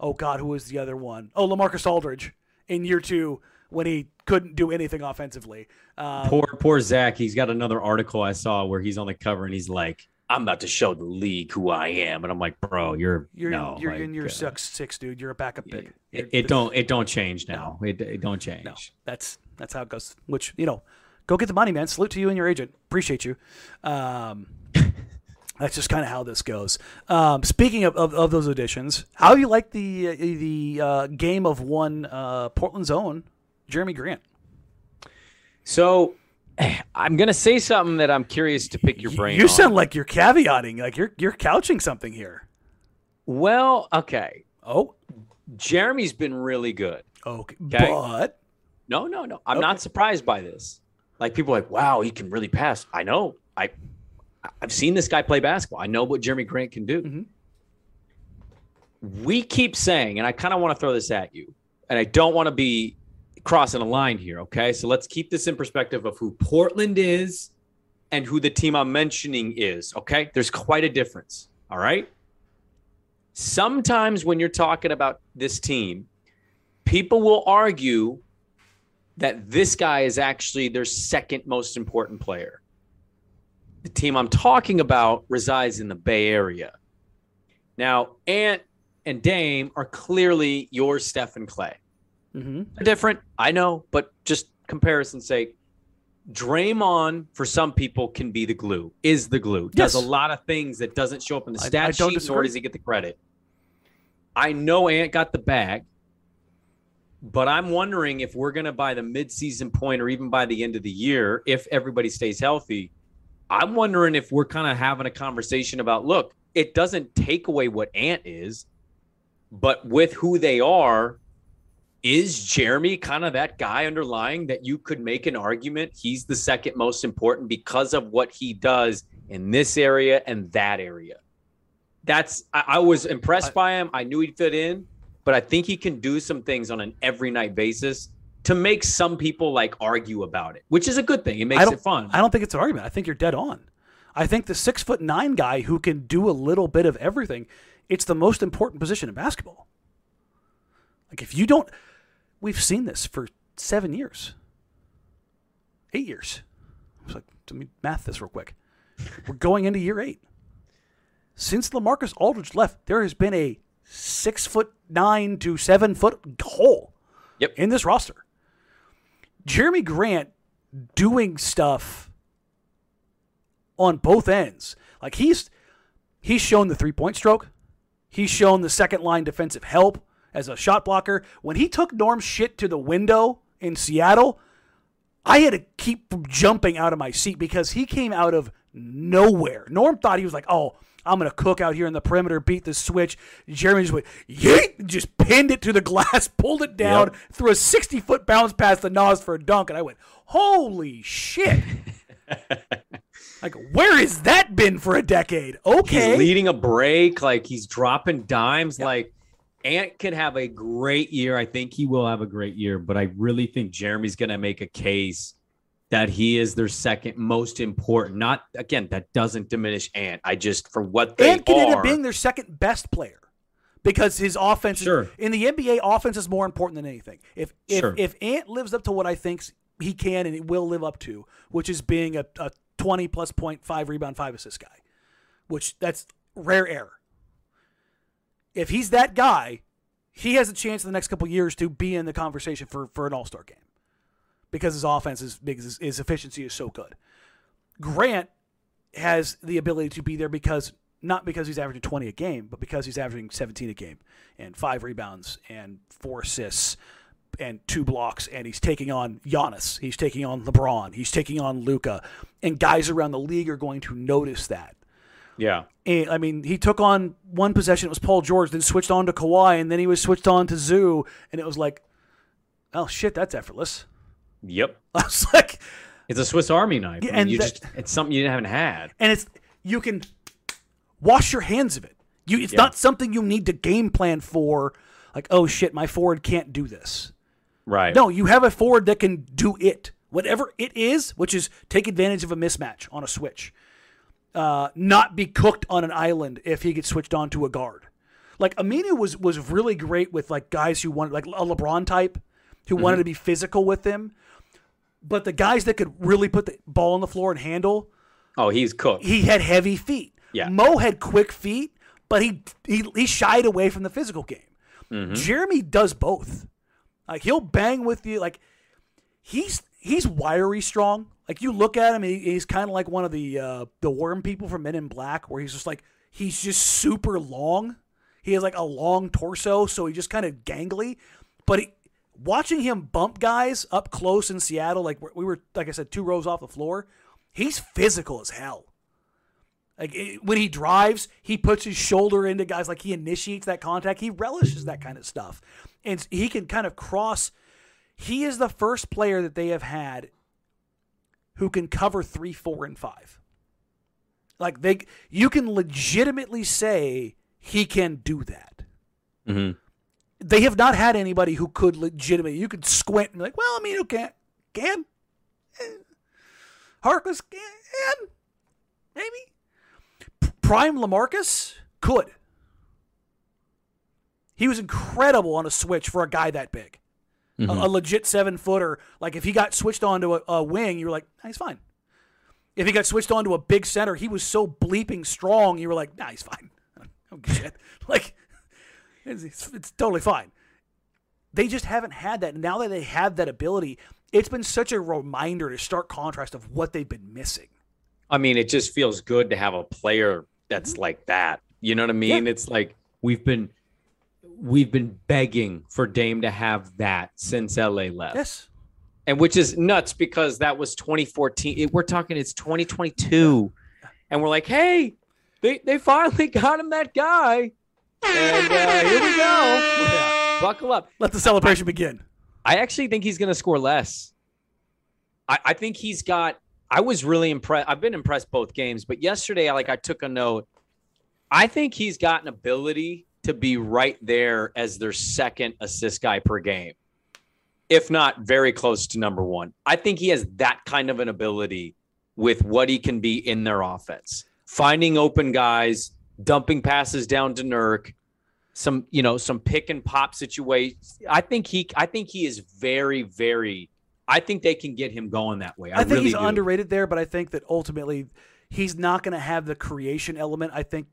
oh god, who was the other one? Oh, LaMarcus Aldridge in year two when he couldn't do anything offensively. Uh, Poor poor Zach. He's got another article I saw where he's on the cover and he's like, "I'm about to show the league who I am," and I'm like, "Bro, you're you're no, you're like, in your uh, six six, dude. You're a backup pick. It, it don't it don't change now. It, it don't change. No, that's that's how it goes. Which you know, go get the money, man. Salute to you and your agent. Appreciate you. Um, that's just kind of how this goes. Um, speaking of, of, of those additions, how do you like the uh, the uh, game of one uh, Portland's own Jerami Grant? So I'm gonna say something that I'm curious to pick your brain. You on. sound like you're caveating, like you're you're couching something here. well, okay. Oh, Jerami's been really good. okay, Okay. but No, no, no. I'm Okay. not surprised by this. Like people are like, wow, he can really pass. I know. I I've seen this guy play basketball. I know what Jerami Grant can do. Mhm. We keep saying, and I kind of want to throw this at you, and I don't want to be crossing a line here. Okay, so let's keep this in perspective of who Portland is and who the team I'm mentioning is. Okay, there's quite a difference. All right. Sometimes when you're talking about this team, people will argue that this guy is actually their second most important player. The team I'm talking about resides in the Bay Area. Now, Ant and Dame are clearly your Steph and Clay. Hmm They're different, I know, but just comparison sake, Draymond for some people can be the glue, is the glue. Does Yes. a lot of things that doesn't show up in the I- I stat don't sheet, nor disagree. does he get the credit. I know Ant got the bag, but I'm wondering if we're going to by the midseason point or even by the end of the year, if everybody stays healthy, I'm wondering if we're kind of having a conversation about look, it doesn't take away what Ant is, but with who they are, is Jerami kind of that guy underlying that you could make an argument he's the second most important because of what he does in this area and that area? That's I, I was impressed by him. I knew he'd fit in, but I think he can do some things on an every night basis to make some people like argue about it, which is a good thing. It makes it fun. I don't think it's an argument. I think you're dead on. I think the six foot nine guy who can do a little bit of everything, it's the most important position in basketball. Like if you don't, we've seen this for seven years, eight years. I was like, let me math this real quick. We're going into year eight. Since LaMarcus Aldridge left, there has been a six foot nine to seven foot hole Yep. in this roster. Jerami Grant doing stuff on both ends. Like he's he's shown the three point stroke. He's shown the second line defensive help as a shot blocker. When he took Norm's shit to the window in Seattle, I had to keep from jumping out of my seat because he came out of nowhere. Norm thought he was like, oh, I'm going to cook out here in the perimeter, beat the switch. Jerami just went, yeet, just pinned it to the glass, pulled it down, Yep. threw a 60 foot bounce past the Nas for a dunk. And I went, holy shit. like, where has that been for a decade? Okay. He's leading a break, like he's dropping dimes. Like Ant can have a great year. I think he will have a great year, but I really think Jerami's going to make a case that he is their second most important. Not again, that doesn't diminish Ant. I just for what they and can end are. up being their second best player because his offense is- in the NBA offense is more important than anything. If if Sure. if Ant lives up to what I think he can and he will live up to, which is being a, a 20 plus point five rebound five assist guy, which that's rare air. If he's that guy, he has a chance in the next couple years to be in the conversation for for an All Star game because his offense is big, his, his efficiency is so good. Grant has the ability to be there because not because he's averaging 20 a game, but because he's averaging 17 a game and five rebounds and four assists and two blocks, and he's taking on Giannis, he's taking on LeBron, he's taking on Luka, and guys around the league are going to notice that. Yeah. And, I mean, he took on one possession, it was Paul George, then switched on to Kawhi, and then he was switched on to Zoo, and it was like, oh shit, that's effortless. Yep. I was like, It's a Swiss Army knife. Yeah, I mean, and you that- just it's something you haven't had. and it's you can wash your hands of it. You, it's not something you need to game plan for. Like, oh shit, my forward can't do this. Right. No, you have a forward that can do it, whatever it is, which is take advantage of a mismatch on a switch, uh, not be cooked on an island if he gets switched on to a guard. Like Aminu was was really great with like guys who wanted like a LeBron type who wanted to be physical with him, but the guys that could really put the ball on the floor and handle, Oh, he's cooked. he had heavy feet. Yeah. Mo had quick feet, but he he, he shied away from the physical game. Jerami does both. Like he'll bang with you. Like he's he's wiry strong. Like you look at him, he, he's kind of like one of the uh, the worm people from Men in Black, where he's just like he's just super long. He has like a long torso, so he's just kind of gangly. But he, watching him bump guys up close in Seattle, like we were, like I said, two rows off the floor, he's physical as hell. Like it, when he drives, he puts his shoulder into guys. Like he initiates that contact. He relishes that kind of stuff, and he can kind of cross. He is the first player that they have had who can cover three, four, and five. Like they, you can legitimately say he can do that. Mhm. They have not had anybody who could legitimately. You could squint and be like, well, I mean, who can can Eh. Harkless can maybe. Prime LaMarcus could. He was incredible on a switch for a guy that big. A, mm-hmm. a legit seven footer. Like if he got switched onto a, a wing, you were like, nah, he's fine. If he got switched onto a big center, he was so bleeping strong, you were like, nah, he's fine. oh, shit. Like, it's, it's, it's totally fine. They just haven't had that. Now that they have that ability, it's been such a reminder to stark contrast of what they've been missing. I mean, it just feels good to have a player that's mm-hmm. like that. You know what I mean? It's like We've been we've been begging for Dame to have that since LA left. Yes. and which is nuts because that was 2014. It- we're talking it's 2022, and we're like, hey, they they finally got him that guy, and uh, here we go. Buckle up. Let the celebration begin. I actually think he's going to score less. I, I think he's got. I was really impressed. I've been impressed both games, but yesterday, I like I took a note. I think he's got an ability to be right there as their second assist guy per game, if not very close to number one. I think he has that kind of an ability with what he can be in their offense, finding open guys, dumping passes down to Nurk, some you know some pick and pop situations. I think he I think he is very very. I think they can get him going that way. I, I, think really he's do. underrated there, but I think that ultimately he's not going to have the creation element. I think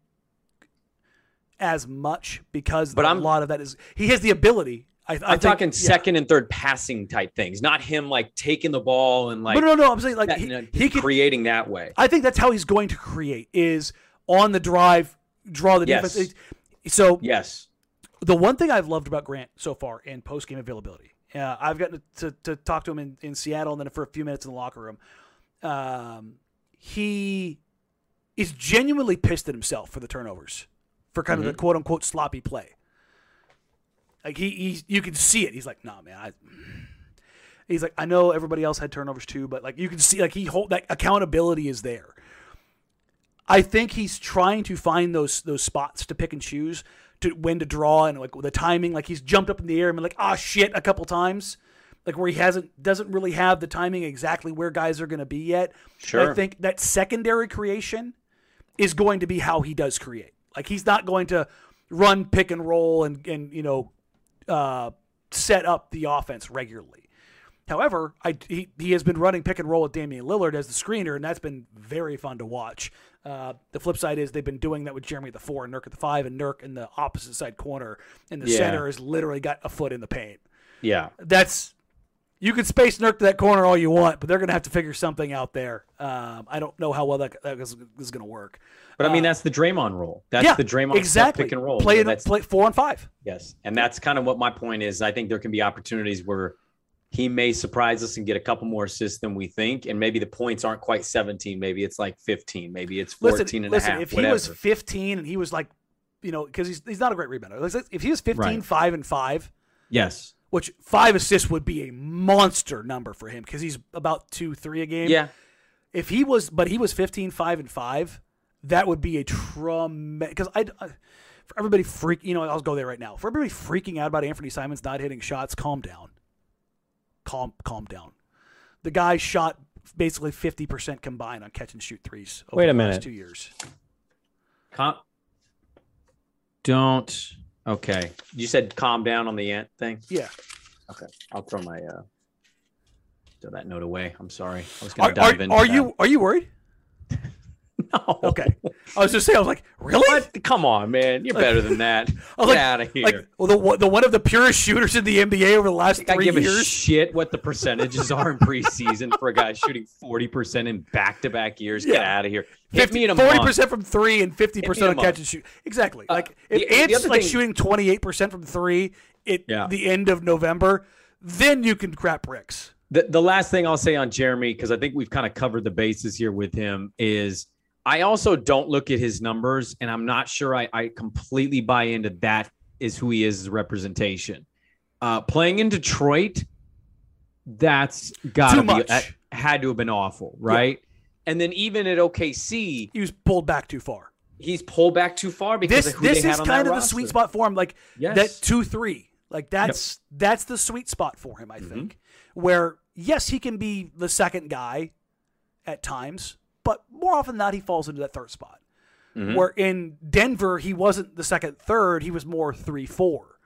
as much because But a I'm- a lot of that is he has the ability. I, think- talking yeah. second and third passing type things, not him like taking the ball and like But no, no, I'm saying like that- he, you know, he can. creating that way. I think that's how he's going to create is on the drive, draw the Yes. defense. So Yes. the one thing I've loved about Grant so far in post game availability, uh, I've gotten to, to, to talk to him in, in Seattle and then for a few minutes in the locker room. Um, he is genuinely pissed at himself for the turnovers, for kind of the quote unquote sloppy play. Like he, he, you can see it. He's like, nah, man. I, he's like, I know everybody else had turnovers too, but like you can see, like he hold that accountability is there. I think he's trying to find those those spots to pick and choose to when to draw and like the timing. Like he's jumped up in the air and been like, ah, shit, a couple times. Like where he hasn't doesn't really have the timing exactly where guys are going to be yet. Sure. I think that secondary creation is going to be how he does create. Like he's not going to run pick and roll and and you know uh, set up the offense regularly. However, I, he, he has been running pick and roll with Damian Lillard as the screener, and that's been very fun to watch. Uh, the flip side is they've been doing that with Jerami at the four and Nurk at the five, and Nurk in the opposite side corner, and the Yeah. center has literally got a foot in the paint. Yeah. That's you can space Nurk to that corner all you want, but they're going to have to figure something out there. Um, I don't know how well that, that is, is going to work. But I mean, that's the Draymond role. That's Uh, yeah, the Draymond exactly. pick and roll. Play, that's, play four and five. yes, and that's kind of what my point is. I think there can be opportunities where he may surprise us and get a couple more assists than we think, and maybe the points aren't quite 17. Maybe it's like 15. Maybe it's 14 Listen, and a half, if he was 15 and he was like, you know, because he's, he's not a great rebounder. If he was 15, Right. 5 and 5, Yes. Which five assists would be a monster number for him because he's about two, three a game. yeah, If he was, but he was 15, 5 and 5, that would be a tremendous because I, I uh, for everybody freak you know I'll go there right now for everybody freaking out about Anfernee Simons not hitting shots calm down calm calm down the guy shot basically 50% combined on catch and shoot threes over Wait a the minute. last two years Com- don't. Okay. You said calm down on the ant thing. yeah Okay. I'll throw my uh throw that note away. I'm sorry. I was gonna dive are, into are that. you are you worried No. okay I was just saying I was like really What? Come on, man. You're better than that. I was Get like, out of here. like well, the one- the one of the purest shooters in the NBA over the last I three give a years shit what the percentages are in preseason for a guy shooting 40% in back-to-back years. Get out of here. Hit me in a forty month. percent from three and fifty me percent in a on catch and shoot. Exactly. Uh, Like if the- the Ant's other like thing- shooting twenty eight percent from three at Yeah. the end of November, then you can crap bricks. The, the last thing I'll say on Jerami, because I think we've kind of covered the bases here with him, is I also don't look at his numbers, and I'm not sure I, I completely buy into that is who he is as representation. Uh, playing in Detroit, that's got Too to be much. that had to have been awful, right? And then even at OKC, He was pulled back too far. he's pulled back too far because This this is kind of the sweet spot for him. Like Yes. that two three. Like that's that's the sweet spot for him, I Mm-hmm. think. Where yes, he can be the second guy at times, but more often than not, he falls into that third spot. Mm-hmm. Where in Denver, he wasn't the second third; he was more three four.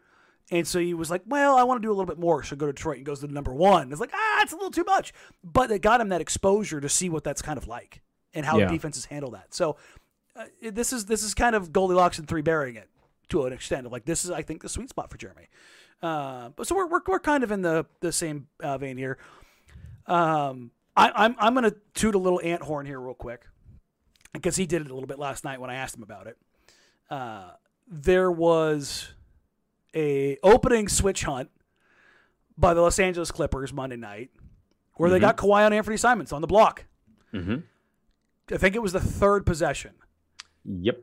And so he was like, "Well, I want to do a little bit more." So go to Detroit and goes to the number one. It's like, ah, it's a little too much, but it got him that exposure to see what that's kind of like and how Yeah. defenses handle that. So uh, this is this is kind of Goldilocks and three bearing it to an extent of like this is I think the sweet spot for Jerami. Uh, but so we're, we're we're kind of in the the same uh, vein here. Um, I, I'm I'm gonna toot a little ant horn here real quick because he did it a little bit last night when I asked him about it. Uh, there was a opening switch hunt by the Los Angeles Clippers Monday night where they got Kawhi on Anfernee Simons on the block. Mhm. I think it was the third possession. Yep.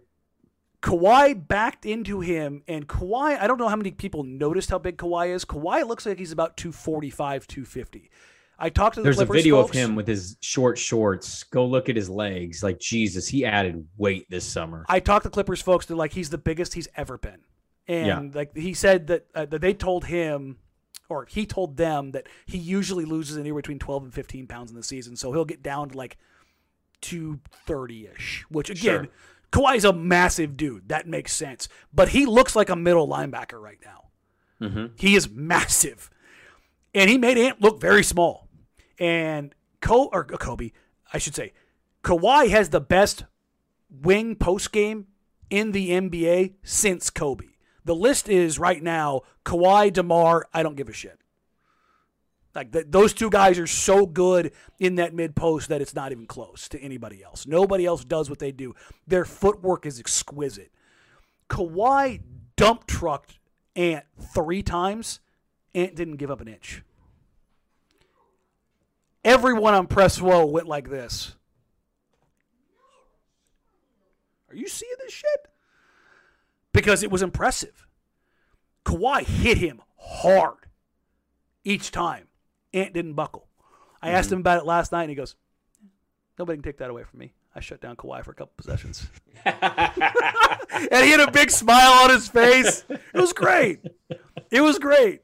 Kawhi backed into him, and Kawhi, I don't know how many people noticed how big Kawhi is. Kawhi looks like he's about 245, 250. I talked to the Clippers'. There's a video folks. of him with his short shorts. Go look at his legs. Like Jesus, he added weight this summer. I talked to Clippers folks. They're like, he's the biggest he's ever been, and Yeah. like he said that uh, that they told him, or he told them that he usually loses anywhere between 12 and 15 pounds in the season, so he'll get down to like 230 ish. Which again, Kawhi's a massive dude. That makes sense, but he looks like a middle linebacker right now. Mm-hmm. He is massive, and he made Ant look very small. And or Kobe, I should say, Kawhi has the best wing post game in the NBA since Kobe. The list is right now Kawhi, DeMar. I don't give a shit. Like th- those two guys are so good in that mid post that it's not even close to anybody else. Nobody else does what they do. Their footwork is exquisite. Kawhi dump trucked Ant three times. Ant didn't give up an inch. Everyone on press row went like this. Are you seeing this shit? Because it was impressive. Kawhi hit him hard each time. Ant didn't buckle. I asked him mm-hmm. about it last night, and he goes, Nobody can take that away from me. I shut down Kawhi for a couple possessions. and he had a big smile on his face. It was great. It was great.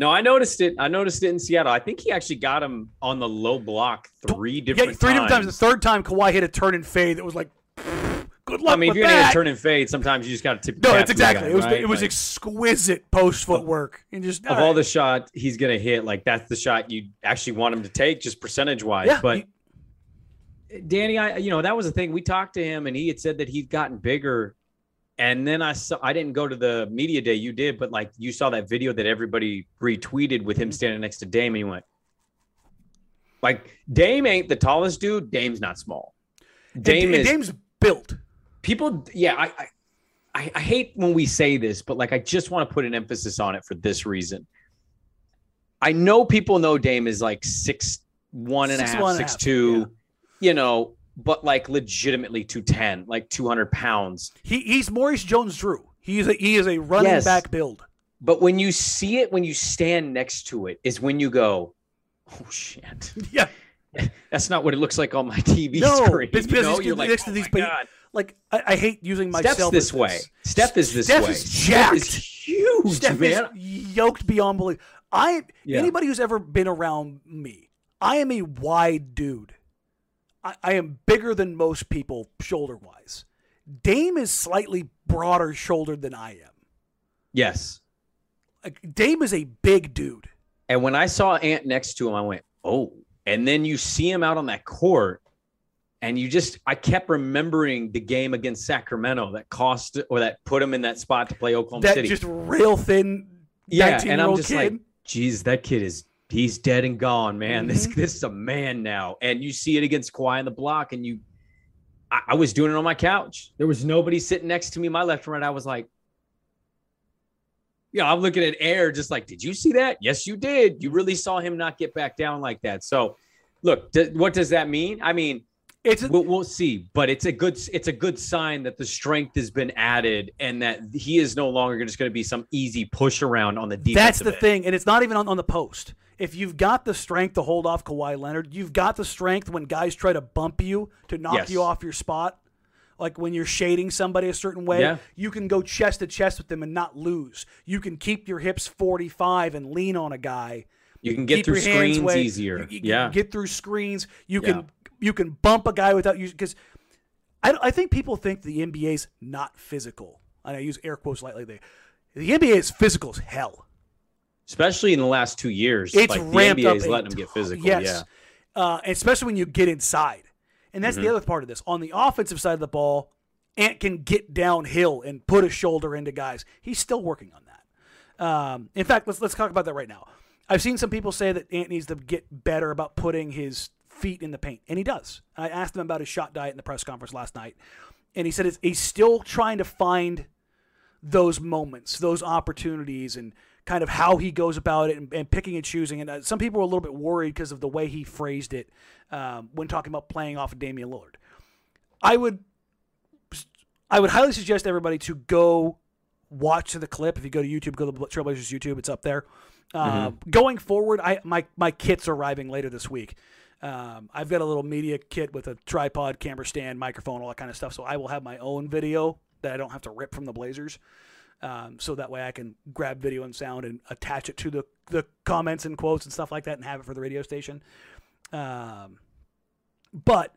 No, I noticed it. I noticed it in Seattle. I think he actually got him on the low block three different yeah, three times. different times. The third time, Kawhi hit a turn and fade that was like, good luck I mean, if you're gonna hit a turn and fade, sometimes you just got to tip. no, it's exactly. guy, it was right? it was Like, exquisite post footwork and just of all the shot he's gonna hit. Like that's the shot you actually want him to take, just percentage wise. yeah, but he- Danny, I you know that was the thing. We talked to him, and he had said that he'd gotten bigger. And then I saw I didn't go to the media day. You did, but like you saw that video that everybody retweeted with him mm-hmm. standing next to Dame, and he went, like Dame ain't the tallest dude. Dame's not small. Dame and is Dame's built. people. Yeah, I, I I I hate when we say this, but like I just want to put an emphasis on it for this reason. I know people know Dame is like six one and a Six half, one and a six half, two, yeah. you know, but like legitimately 210, like 200 pounds. He, he's Maurice Jones-Drew. He is a he is a running Yes. back build. But when you see it, when you stand next to it, is when you go, oh shit. Yeah, That's not what it looks like on my TV No, screen. it's you know? you're like, next to "Oh these ba- God." Like I, I hate using myself. Steph's this way. Steph is this Steph way. is Steph is jacked. huge, Steph man. is yoked beyond belief. I Yeah. anybody who's ever been around me, I am a wide dude. I, I am bigger than most people shoulder wise. Dame is slightly broader shouldered than I am. yes. Like, Dame is a big dude. And when I saw Ant next to him, I went, "Oh!" And then you see him out on that court, and you just I kept remembering the game against Sacramento that cost or that put him in that spot to play Oklahoma that City. just real thin, yeah, and I'm just kid. like, "Geez, that kid is he's dead and gone, man. This Mhm. this is a man now." And you see it against Kawhi in the block, and you, I, I was doing it on my couch. There was nobody sitting next to me, my left and right. I was like. Yeah, I'm looking at air, just like, did you see that? Yes, you did. You really saw him not get back down like that. So, look, th- what does that mean? I mean, it's a, we'll, we'll see, but it's a good it's a good sign that the strength has been added and that he is no longer just going to be some easy push around on the defense. That's the thing, and it's not even on, on the post. If you've got the strength to hold off Kawhi Leonard, you've got the strength when guys try to bump you to knock Yes. you off your spot. Like when you're shading somebody a certain way, Yeah. you can go chest to chest with them and not lose. You can keep your hips 45 and lean on a guy. You can get keep through screens way- easier. you- you can yeah, get through screens. You Yeah. can you can bump a guy without using because I, I think people think the NBA's not physical. And I use air quotes lightly. There, the NBA is physical as hell. Especially in the last two years. It's like ramped the NBA up. is letting them get physical. Yes, Yeah, uh, especially when you get inside, and that's the Mm-hmm. other part of this. On the offensive side of the ball, Ant can get downhill and put a shoulder into guys. He's still working on that. Um, in fact, let's let's talk about that right now. I've seen some people say that Ant needs to get better about putting his feet in the paint, and he does. I asked him about his shot diet in the press conference last night, and he said it's, he's still trying to find those moments, those opportunities, and kind of how he goes about it and, and picking and choosing. And uh, some people were a little bit worried because of the way he phrased it um, when talking about playing off of Damian Lillard. I would, I would highly suggest everybody to go watch the clip. If you go to YouTube, go to the Trailblazers YouTube. It's up there. Uh, Going forward, I my my kit's arriving later this week. Um, I've got a little media kit with a tripod, camera stand, microphone, all that kind of stuff. So I will have my own video that I don't have to rip from the Blazers. Um, so that way I can grab video and sound and attach it to the, the comments and quotes and stuff like that and have it for the radio station. Um, but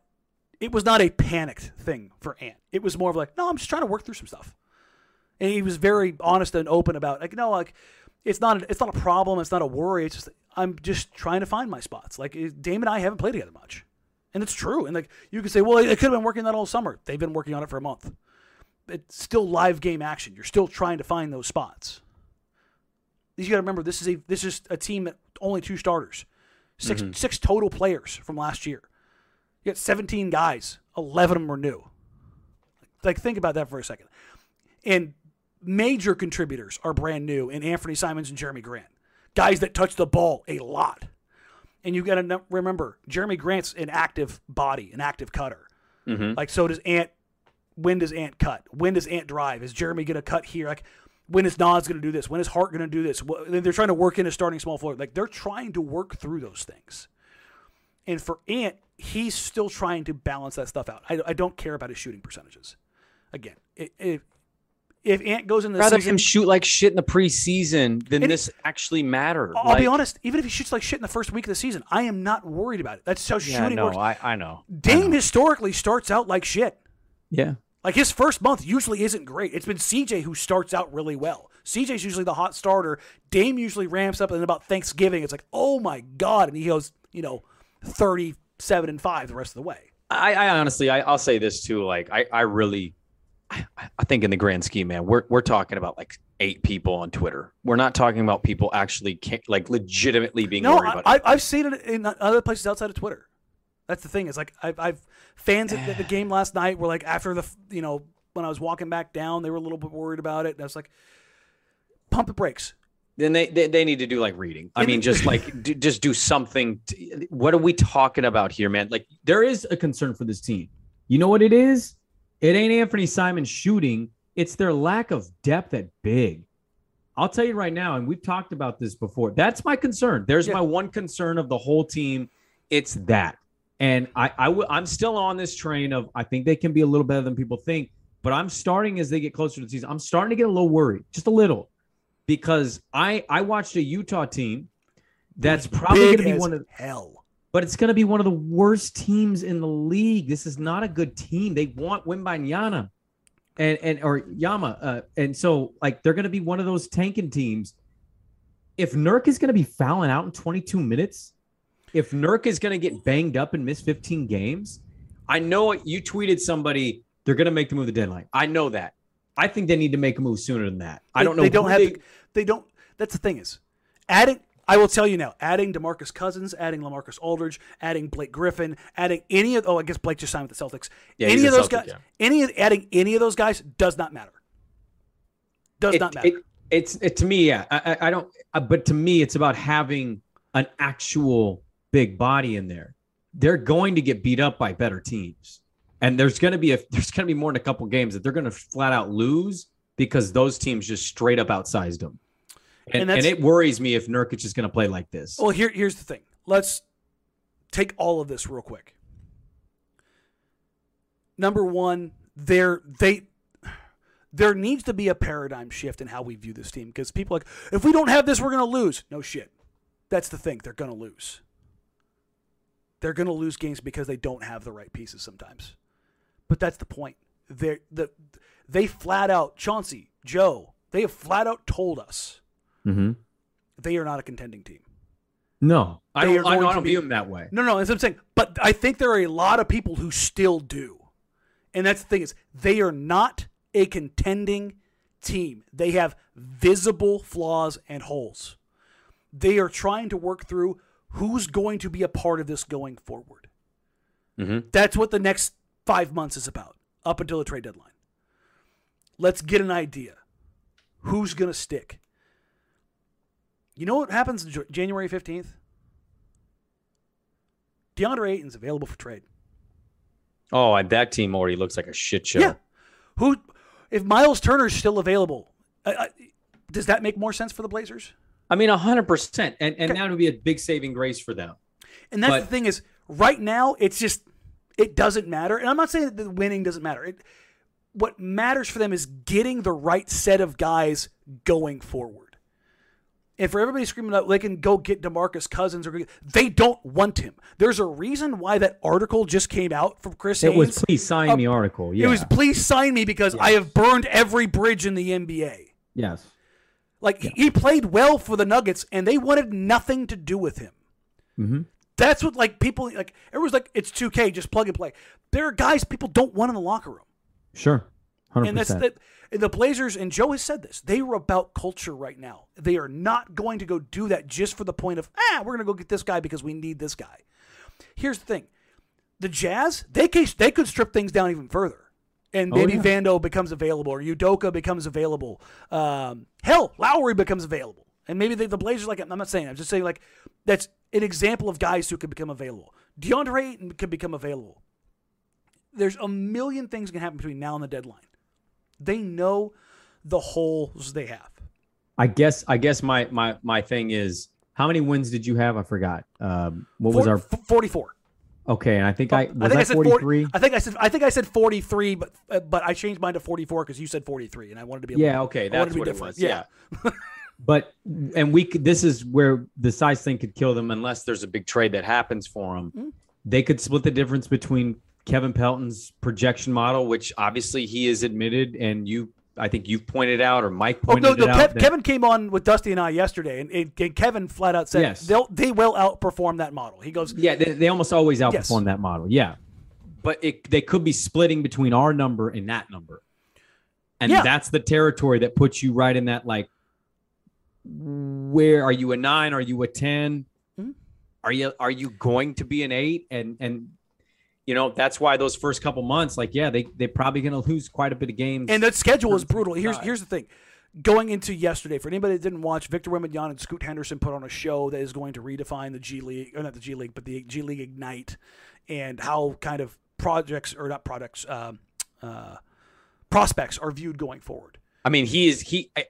it was not a panicked thing for Ant. It was more of like, no, I'm just trying to work through some stuff. And he was very honest and open about like, no, like it's not a, it's not a problem, it's not a worry. It's just I'm just trying to find my spots. Like Dame and I haven't played together much, and it's true. And like you could say, well, it could have been working that all summer. They've been working on it for a month. It's still live game action. You're still trying to find those spots. You got to remember this is a this is a team that only two starters, 6 mm-hmm. six total players from last year. You got 17 guys, 11 of them are new. Like think about that for a second. And major contributors are brand new in Anfernee Simons and Jerami Grant, guys that touch the ball a lot. And you got to remember, Jerami Grant's an active body, an active cutter. Mm-hmm. Like so does Ant. When does Ant cut? When does Ant drive? Is Jerami going to cut here? Like when is Nas going to do this? When is Hart going to do this? They're trying to work in a starting small forward. Like they're trying to work through those things. And for Ant, he's still trying to balance that stuff out. I, I don't care about his shooting percentages. Again, if if Ant goes in the rather season, him shoot like shit in the preseason than And- this actually matter. I'll be honest. Even if he shoots like shit in the first week of the season, I am not worried about it. That's how Yeah, shooting no, works. I, I know. Dame historically starts out like shit. Yeah. Like his first month usually isn't great. It's been CJ who starts out really well. CJ's usually the hot starter. Dame usually ramps up, and then about Thanksgiving, it's like, oh my god, and he goes, you know, thirty-seven and five the rest of the way. I, I honestly, I, I'll say this too. Like, I, I really, I, I think in the grand scheme, man, we're we're talking about like eight people on Twitter. We're not talking about people actually like legitimately being No, worried about. I, it. I've seen it in other places outside of Twitter. That's the thing. Is like I've, I've fans at the, game last night were like after the you know when I was walking back down, they were a little bit worried about it. And I was like, pump the brakes. then they, they they need to do like reading. I mean, just like d- just do something. t- what are we talking about here, man? Like, there is a concern for this team. You know what it is? It ain't Anfernee Simon shooting. It's their lack of depth at big. I'll tell you right now, and we've talked about this before. That's my concern. There's Yeah. my one concern of the whole team. It's that. And I, I w- I'm still on this train of I think they can be a little better than people think, but I'm starting as they get closer to the season. I'm starting to get a little worried, just a little, because I I watched a Utah team that's probably going to be one of hell. but it's going to be one of the worst teams in the league. This is not a good team. They want Wembanyama and and or Yama, uh, and so like they're going to be one of those tanking teams. If Nurk is going to be fouling out in 22 minutes, if Nurk is going to get banged up and miss 15 games, I know you tweeted somebody. they're going to make the move the deadline. I know that. I think they need to make a move sooner than that. I don't know. They don't have. they- the- They don't. That's the thing is, adding. I will tell you now. Adding DeMarcus Cousins, adding LaMarcus Aldridge, adding Blake Griffin, adding any of. Oh, I guess Blake just signed with the Celtics. Yeah, any he's of a those Celtic, guys. yeah. Any of- adding any of those guys does not matter. Does It- not matter. it, it's it, to me, yeah. I, I I don't. Uh, but to me, it's about having an actual big body in there. They're going to get beat up by better teams, and there's going to be a there's going to be more than a couple games that they're going to flat out lose because those teams just straight up outsized them. And And, and it worries me if Nurkic is going to play like this. Well, here, here's the thing. Let's take all of this real quick. Number one, there they there needs to be a paradigm shift in how we view this team because people are like if we don't have this, we're going to lose. No shit. That's the thing. They're going to lose. They're going to lose games because they don't have the right pieces sometimes. But that's the point. They the they flat out Chauncey, Joe, they have flat out told us mm-hmm. they are not a contending team. No, I don't, I don't, I don't be- view them that way. No, no, that's what I'm saying. But I think there are a lot of people who still do. And that's the thing is they are not a contending team. They have visible flaws and holes. They are trying to work through who's going to be a part of this going forward. Mhm. That's what the next five months is about, up until the trade deadline. Let's get an idea. Who's going to stick? You know what happens January 15th? DeAndre Ayton's available for trade. Oh, and that team already looks like a shit show. Yeah. Who, if Myles Turner's still available, does that make more sense for the Blazers? I mean, hundred percent, and and that would be a big saving grace for them. And that's But- the thing is, right now it's just it doesn't matter. And I'm not saying that the winning doesn't matter. It, what matters for them is getting the right set of guys going forward. And for everybody screaming out, they can go get DeMarcus Cousins or they don't want him. There's a reason why that article just came out from Chris It was please sign Uh, me article. Yeah. It was please sign me because I have burned every bridge in the NBA. yes. Like he- he played well for the Nuggets, and they wanted nothing to do with him. Mm-hmm. That's what like people like. Everyone's like, it's 2K, just plug and play. There are guys people don't want in the locker room, Sure. Hundred and that's that. The Blazers and Joe has said this. They are about culture right now. They are not going to go do that just for the point of ah, we're going to go get this guy because we need this guy. Here's the thing: the Jazz they they could strip things down even further, and Oh, maybe yeah. Vando becomes available or Udoka becomes available. Um, hell, Lowry becomes available, and maybe the, the Blazers like I'm not saying I'm just saying like that's an example of guys who could become available. DeAndre Ayton could become available. There's a million things can happen between now and the deadline. They know the holes they have. I guess. I guess my my my thing is how many wins did you have? I forgot. Um, what was our 44. Okay? And I think I was I think I, said 43. 40, I think I said I think I said 43, but uh, but I changed mine to 44 because you said 43, and I wanted to be a Yeah, little- okay, That's what it different. was. Yeah. Yeah. But and we this is where the size thing could kill them unless There's a big trade that happens for them. Mm-hmm. they could split the difference between Kevin Pelton's Projection model, which obviously he has admitted, and you, I think you've pointed out, or Mike pointed Oh no, no. out. Kev, that- Kevin came on with Dusty and I yesterday, and, and, and Kevin flat out said Yes. they'll they will outperform that model. He goes, Yeah, they, they almost always outperform Yes. that model. Yeah, but it, they could be splitting between our number and that number, and Yeah. that's the territory that puts you right in that like, where are you a nine? Are you a 10 Mhm. are you are you going to be an eight? And and you know that's why those first couple months, like yeah, they they're probably going to lose quite a bit of games. and that schedule is brutal. Here's here's the thing. Going into yesterday, for anybody that didn't watch, Victor Wembanyama and Scoot Henderson put on a show that is going to redefine the G League, or not the G League, but the G League Ignite, and how kind of projects or not projects, um, uh, prospects are viewed going forward. I mean, he is he. I,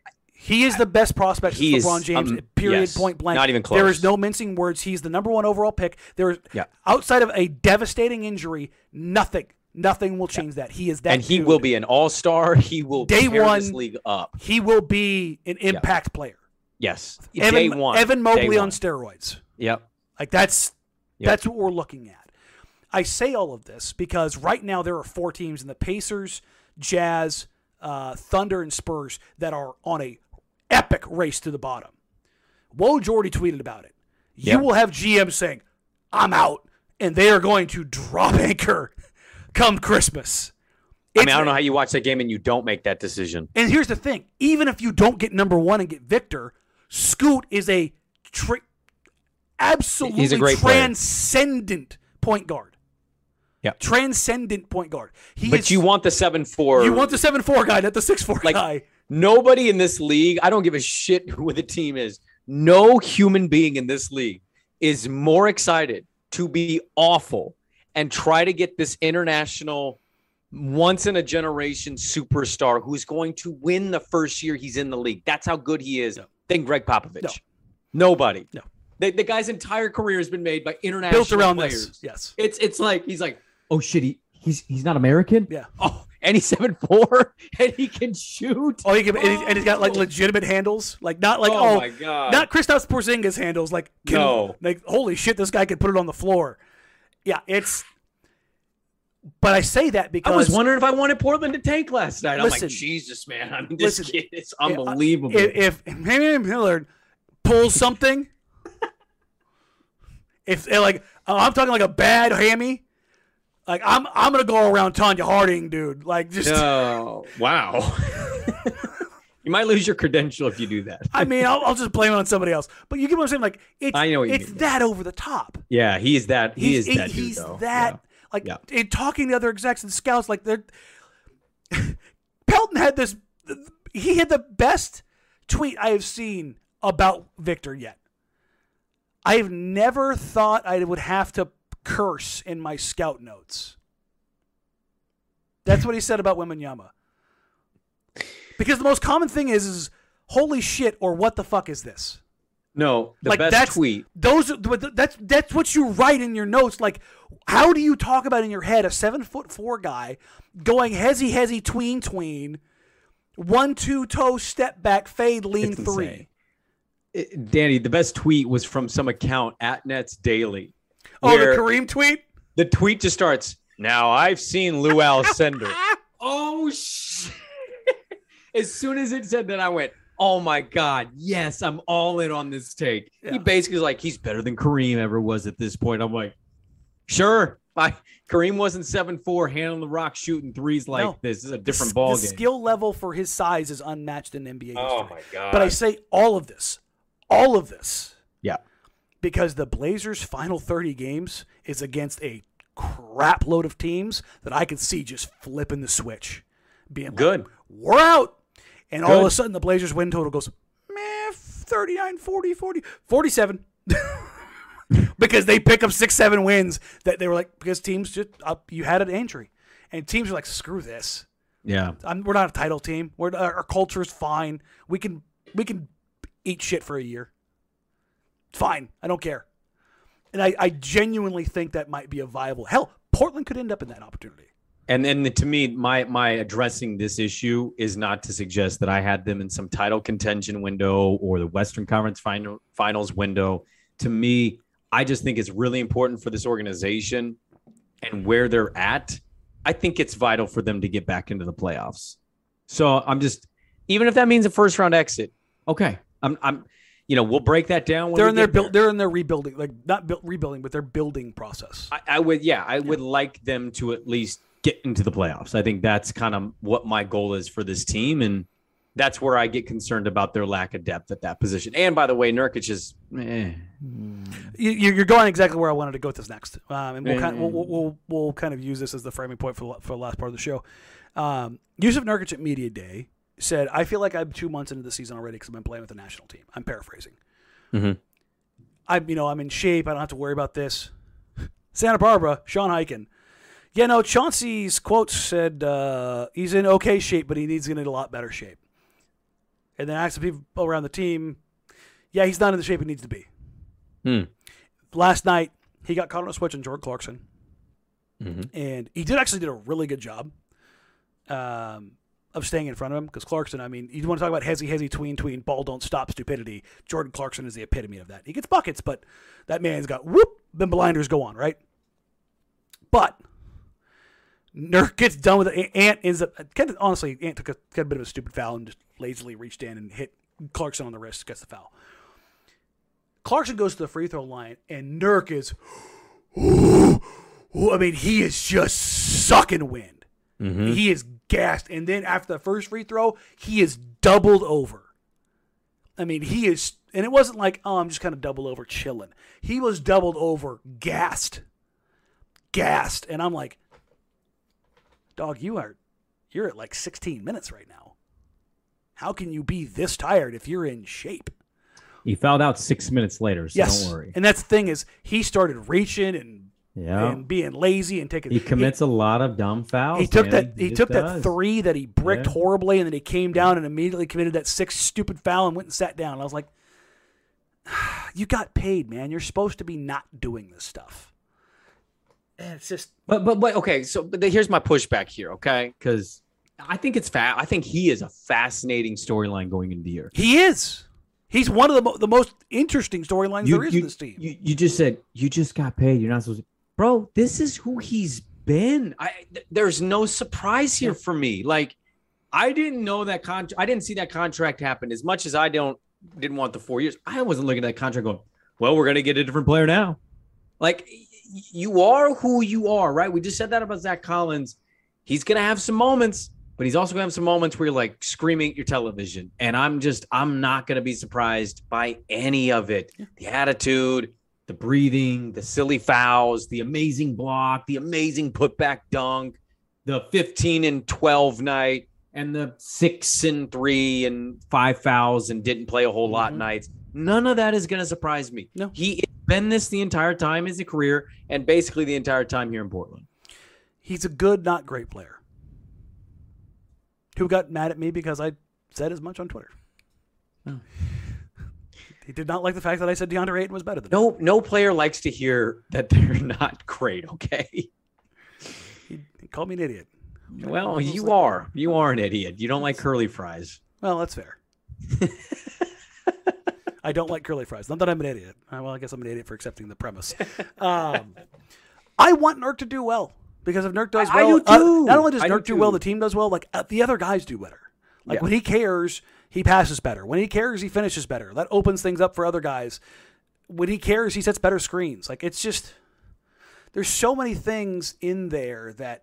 He is the best prospect He LeBron is, James. um, period. yes, point blank. not even close. is no mincing words. He's the number one overall pick. There is Yeah. outside of a devastating injury, nothing, nothing will change that. He is that, and he dude. will be an all star. He will Day one- this league up. He will be an impact player. Yes, Evan, day one. Evan Mobley on steroids. Yep. Like that's Yep. that's what we're looking at. I say all of this because right now there are four teams in the Pacers, Jazz, uh, Thunder, and Spurs that are on a epic race to the bottom. Woj already tweeted about it. You Yep. will have GM saying, "I'm out," and they are going to drop anchor come Christmas. I mean, I don't know how you watch that game and you don't make that decision. and here's the thing: even if you don't get number one and get Victor, Scoot is a tra- absolutely great player. transcendent point guard. Yep. transcendent point guard. He But is, you want the seven four. you want the seven four guy, not the six four Like- guy. Nobody in this league. I don't give a shit who the team is. No human being in this league is more excited to be awful and try to get this international once in a generation superstar who's going to win the first year he's in the league. That's how good he is. No. Than Gregg Popovich. No. Nobody. No. The, the guy's entire career has been made by international Built around players. this. Yes. It's it's like he's like, Oh shit, he, he's he's not American. Yeah. oh, and he's seven four and he can shoot. Oh, he can, and, he's, and he's got like oh. legitimate handles, like not like oh, oh, my god. not Kristaps Porzingis handles. Like can- No. like holy shit, this guy can put it on the floor. Yeah, it's. But I say that because I was wondering if I wanted Portland to tank last night. I'm like, Jesus, man. I mean, this Listen. kid is unbelievable. if, if Damian Lillard pulls something, if like I'm talking like a bad hammy, like I'm I'm gonna go around Tonya Harding, dude. Like just oh, wow. you might lose your credential if you do that. I mean I'll, I'll just blame it on somebody else. But you get what I'm saying? Like it's I know it's mean. that over the top. Yeah, he is that. He He's is that. dude, he's though. that like Yeah. in talking to other execs and scouts like they're Pelton had this he had the best tweet I have seen about Victor yet. I have never thought I would have to curse in my scout notes. That's what he said about Wembanyama. Because the most common thing is is holy shit or what the fuck is this? No, the like best that's tweet. Those that's that's what you write in your notes. Like, how do you talk about in your head a seven foot four guy going hezzy hezzy tween tween, one two toe step back fade lean It's three. It- Danny, the best tweet was from some account at Nets Daily. Oh, the Kareem tweet. the tweet just starts. Now I've seen Lou Alcindor. oh shit! as soon as it said that, I went, "Oh my god, yes, I'm all in on this take." Yeah. He basically is like, "He's better than Kareem ever was at this point." I'm like, "Sure." I, Kareem wasn't seven four, handling the rock, shooting threes like No. this. This is a different s- ball the game. skill level for his size is unmatched in NBA oh history. my god! But I say all of this, all of this, yeah, because the Blazers' final 30 games is against a crap load of teams that I could see just flipping the switch, being like, Good. we're out. And all of a sudden, the Blazers win total goes, meh, 39, 40, 40, 47. because they pick up six, seven wins that they were like, because teams just, uh, you had an injury. And teams are like, screw this. yeah. I'm, we're not a title team. We're, our, our culture is fine. We can, we can eat shit for a year. Fine. I don't care. And I, I genuinely think that might be a viable. Hell, Portland could end up in that opportunity. And then to me, my my addressing this issue is not to suggest that I had them in some title contention window or the Western Conference final, Finals window. To me, I just think it's really important for this organization and where they're at. I think it's vital for them to get back into the playoffs. So I'm just, even if that means a first round exit, okay. I'm, I'm, you know, we'll break that down. When They're in their build. They're in their rebuilding, like not build, rebuilding, but their building process. I, I would, yeah, I would like them to at least get into the playoffs. I think that's kind of what my goal is for this team, and that's where I get concerned about their lack of depth at that position. And by the way, Nurkic is, eh, You, you're going exactly where I wanted to go with this next, um, and we'll, kind we'll, Mm. we'll, we'll we'll kind of use this as the framing point for the, for the last part of the show. Um, Jusuf Nurkic at media day said, "I feel like I'm two months into the season already because I've been playing with the national team." I'm paraphrasing. Mhm. I'm you know I'm in shape. I don't have to worry about this. Santa Barbara, Sean Highkin. Yeah, no, Chauncey's quote said uh, he's in okay shape, but he needs to get in a lot better shape. and then asked the people around the team, yeah, he's not in the shape he needs to be. Hmm. Last night, he got caught on a switch on Jordan Clarkson, Mhm. and he did actually did a really good job um, of staying in front of him because Clarkson. I mean, you want to talk about hezzy hezzy tween tween ball don't stop stupidity. Jordan Clarkson is the epitome of that. He gets buckets, but that man's got whoop. Then blinders go on right. But Nurk gets done with it. Ant ends up kind of- honestly. Ant took a, got a bit of a stupid foul and just lazily reached in and hit Clarkson on the wrist. Gets the foul. Clarkson goes to the free throw line, and Nurk is. I mean, he is just sucking wind. Mm-hmm. He is gassed, and then after the first free throw, he is doubled over. I mean, he is, and it wasn't like, oh, I'm just kind of double over chilling. He was doubled over, gassed, gassed, and I'm like, dog, you are, you're at like 16 minutes right now. How can you be this tired if you're in shape? He fouled out six minutes later, so yes, don't worry. and that's the thing is he started reaching and Yeah. and being lazy and taking He commits a lot of dumb fouls. he took man. that he just took that three that he bricked Yeah. horribly and then he came down and immediately committed that six stupid foul and went and sat down. I was like, you got paid, man. You're supposed to be not doing this stuff. And it's just But but but okay, so but the- here's my pushback here, okay? Because I think it's fat. I think he is a fascinating storyline going into the year. he is. He's one of the mo- the most interesting storylines there is you, in this team. you, you just said you just got paid. You're not supposed to. Bro, this is who he's been. I th- there's no surprise here for me. Like I didn't know that con- I didn't see that contract happen as much as I don't didn't want the four years. I wasn't looking at that contract going, well, we're gonna get a different player now. Like y- you are who you are, right? We just said that about Zach Collins. He's gonna have some moments, but he's also gonna have some moments where you're like screaming at your television. And I'm just I'm not gonna be surprised by any of it. The attitude, the breathing, the silly fouls, the amazing block, the amazing putback dunk, the 15 and 12 night, and the six and three and five fouls and didn't play a whole lot Mhm. nights. None of that is going to surprise me. No. He has been this the entire time as a career and basically the entire time here in Portland. He's a good, not great player. Who got mad at me because I said as much on Twitter. Oh. He did not like the fact that I said DeAndre Ayton was better than him. No, no player likes to hear that they're not great. Okay. He, he called me an idiot. Well, you like- are. You are an idiot. You don't like curly fries. Well, that's fair. I don't like curly fries. Not that I'm an idiot. Uh, Well, I guess I'm an idiot for accepting the premise. Um, I want Nurk to do well because if Nurk does I- I well, do uh, not only does I do Nurk do well, the team does well. Like uh, the other guys do better. Like Yeah. when he cares, he passes better. When he cares, he finishes better. That opens things up for other guys. When he cares, he sets better screens. Like it's just there's so many things in there that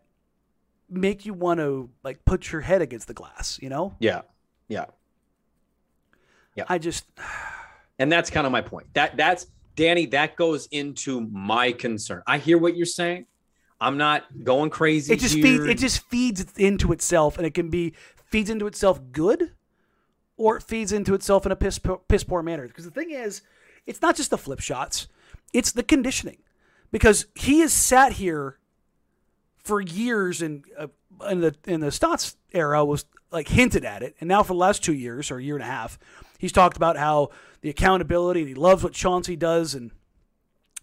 make you want to like put your head against the glass. You know, Yeah. Yeah. Yeah. I just And that's kind of my point. That that's Danny, that goes into my concern. I hear what you're saying. I'm not going crazy. it just here. feeds it just feeds into itself and it can be feeds into itself good or it feeds into itself in a piss poor, piss poor manner because the thing is it's not just the flip shots it's the conditioning because he has sat here for years and uh, in the in the Stotts era was like hinted at it and now for the last 2 years or a year and a half he's talked about how the accountability and he loves what Chauncey does and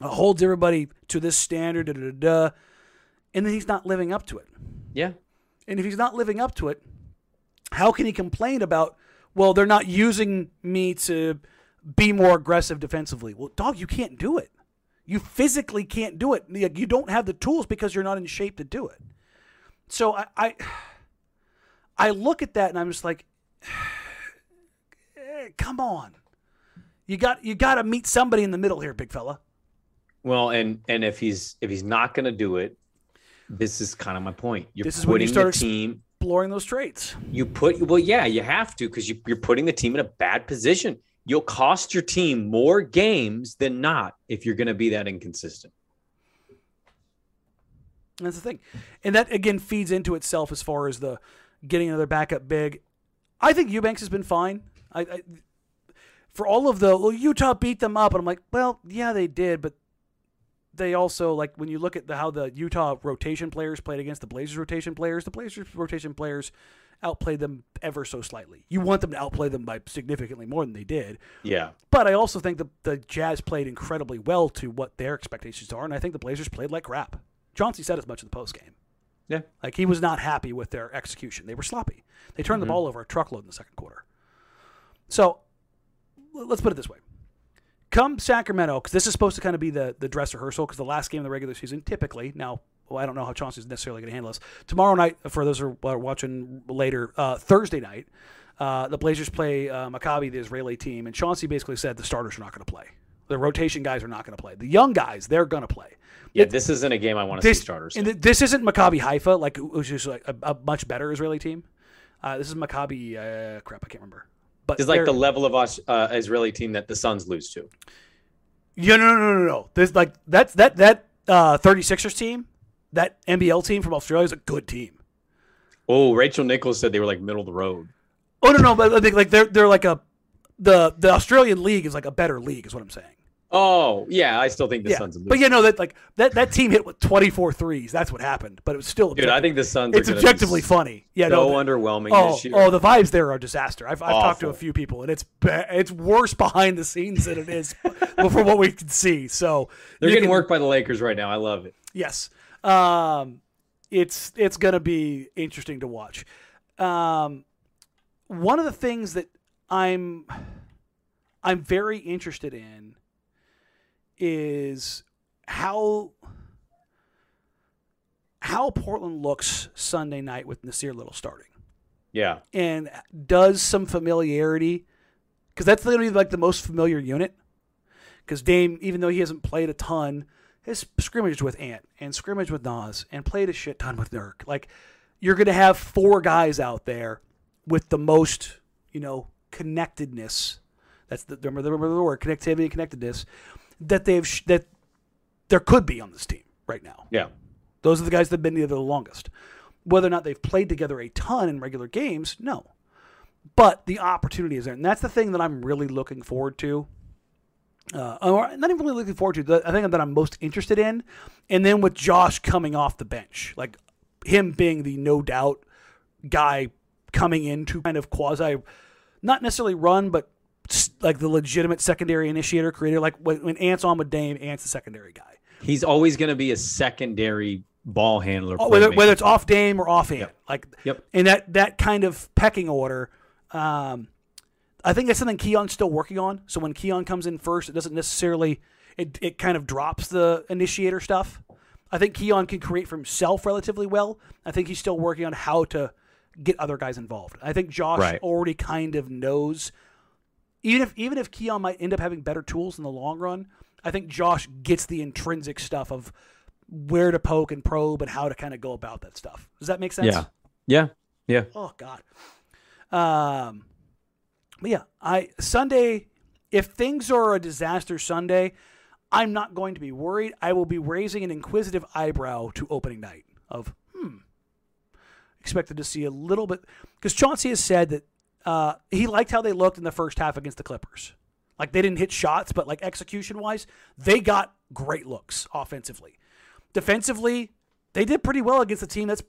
uh, holds everybody to this standard da, da, da, da. and then he's not living up to it Yeah. and if he's not living up to it, how can he complain about, well, they're not using me to be more aggressive defensively? Well, dog, you can't do it. You physically can't do it. You don't have the tools because you're not in shape to do it. So I, I, I look at that and I'm just like, eh, come on. You got you got to meet somebody in the middle here, big fella. Well, and and if he's if he's not going to do it, this is kind of my point. You're This is when you start the team. Exploring those traits. You put well, yeah, you have to because you, you're putting the team in a bad position. You'll cost your team more games than not if you're going to be that inconsistent. That's the thing, and that again feeds into itself as far as the getting another backup big. I think Eubanks has been fine. I, I for all of the well, Utah beat them up, and I'm like, well, yeah, they did, but they also like when you look at the, how the Utah rotation players played against the Blazers rotation players. The Blazers rotation players outplayed them ever so slightly. You want them to outplay them by significantly more than they did. Yeah. But I also think the, the Jazz played incredibly well to what their expectations are, and I think the Blazers played like crap. Chauncey said as much in the post game. Yeah. Like he was not happy with their execution. They were sloppy. They turned the mm-hmm. ball over a truckload in the second quarter. So let's put it this way. Come Sacramento, because this is supposed to kind of be the, the dress rehearsal, because the last game of the regular season, typically, now, well, I don't know how Chauncey's necessarily going to handle this. Tomorrow night, for those who are watching later, uh, Thursday night, uh, the Blazers play uh, Maccabi, the Israeli team, and Chauncey basically said the starters are not going to play. The rotation guys are not going to play. The young guys, they're going to play. Yeah, this isn't a game I want to see starters. and th- this isn't Maccabi Haifa, like which is like a, a much better Israeli team. Uh, this is Maccabi. Uh, crap, I can't remember. But It's like the level of Aus- uh, Israeli team that the Suns lose to. Yeah, no, no, no, no, no. There's like that's that that uh, 36ers team, that NBL team from Australia is a good team. Oh, Rachel Nichols said they were like middle of the road. Oh no, no, but I think like they're they're like a the the Australian league is like a better league, is what I'm saying. Oh, yeah, I still think the yeah, Suns. Are but you know that like that that team hit with 24 threes. That's what happened, but it was still dude, I think the Suns. it's are objectively funny. Yeah, so no, underwhelming Oh, this year. oh, the vibes there are a disaster. I've, I've talked to a few people, and it's it's worse behind the scenes than it is from what we can see. So They're getting can- worked by the Lakers right now. I love it. Yes, um, it's it's gonna be interesting to watch. Um, one of the things that I'm I'm very interested in is how how Portland looks Sunday night with Nassir Little starting Yeah, and does some familiarity because that's going to be like the most familiar unit. Because Dame, even though he hasn't played a ton, has scrimmaged with Ant and scrimmaged with Nas and played a shit ton with Nurk. Like you're going to have four guys out there with the most, you know, connectedness. That's the remember the, remember the word connectivity and connectedness that they've sh- that there could be on this team right now. yeah. Those are the guys that have been together the longest. Whether or not they've played together a ton in regular games, no. But the opportunity is there. And that's the thing that I'm really looking forward to. Uh, or not even really looking forward to. The, I think that I'm most interested in. And then with Josh coming off the bench, like him being the no doubt guy coming in to kind of quasi, not necessarily run, but like the legitimate secondary initiator creator. Like when, when Ant's on with Dame, Ant's the secondary guy. He's always going to be a secondary ball handler. Oh, whether, whether it's off Dame or off hand, Yep. like Yep. in that that kind of pecking order. Um, I think that's something Keon's still working on. So when Keon comes in first, it doesn't necessarily it it kind of drops the initiator stuff. I think Keon can create for himself relatively well. I think he's still working on how to get other guys involved. I think Josh Right. already kind of knows. Even if even if Keon might end up having better tools in the long run, I think Josh gets the intrinsic stuff of where to poke and probe and how to kind of go about that stuff. Does that make sense? Yeah. Yeah. Yeah. Oh God. Um, but yeah, I Sunday. If things are a disaster Sunday, I'm not going to be worried. I will be raising an inquisitive eyebrow to opening night of hmm. Expected to see a little bit because Chauncey has said that uh, he liked how they looked in the first half against the Clippers. Like they didn't hit shots, but like execution wise, they got great looks offensively. Defensively, they did pretty well against a team that's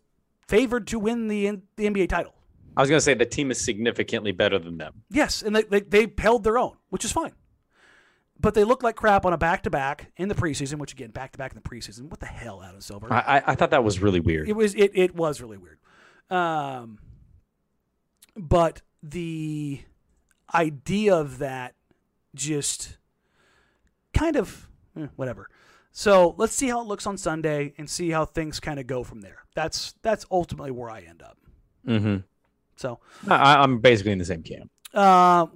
favored to win the the NBA title. I was going to say the team is significantly better than them. Yes, and they, they they held their own, which is fine. But they looked like crap on a back to back in the preseason, which again, back to back in the preseason. What the hell, Adam Silver? I, I, I thought that was really weird. It was it, it was really weird. Um, but the idea of that just kind of eh, whatever. So let's see how it looks on Sunday and see how things kind of go from there. That's that's ultimately where I end up. Mm-hmm. So I, I'm basically in the same camp. uh,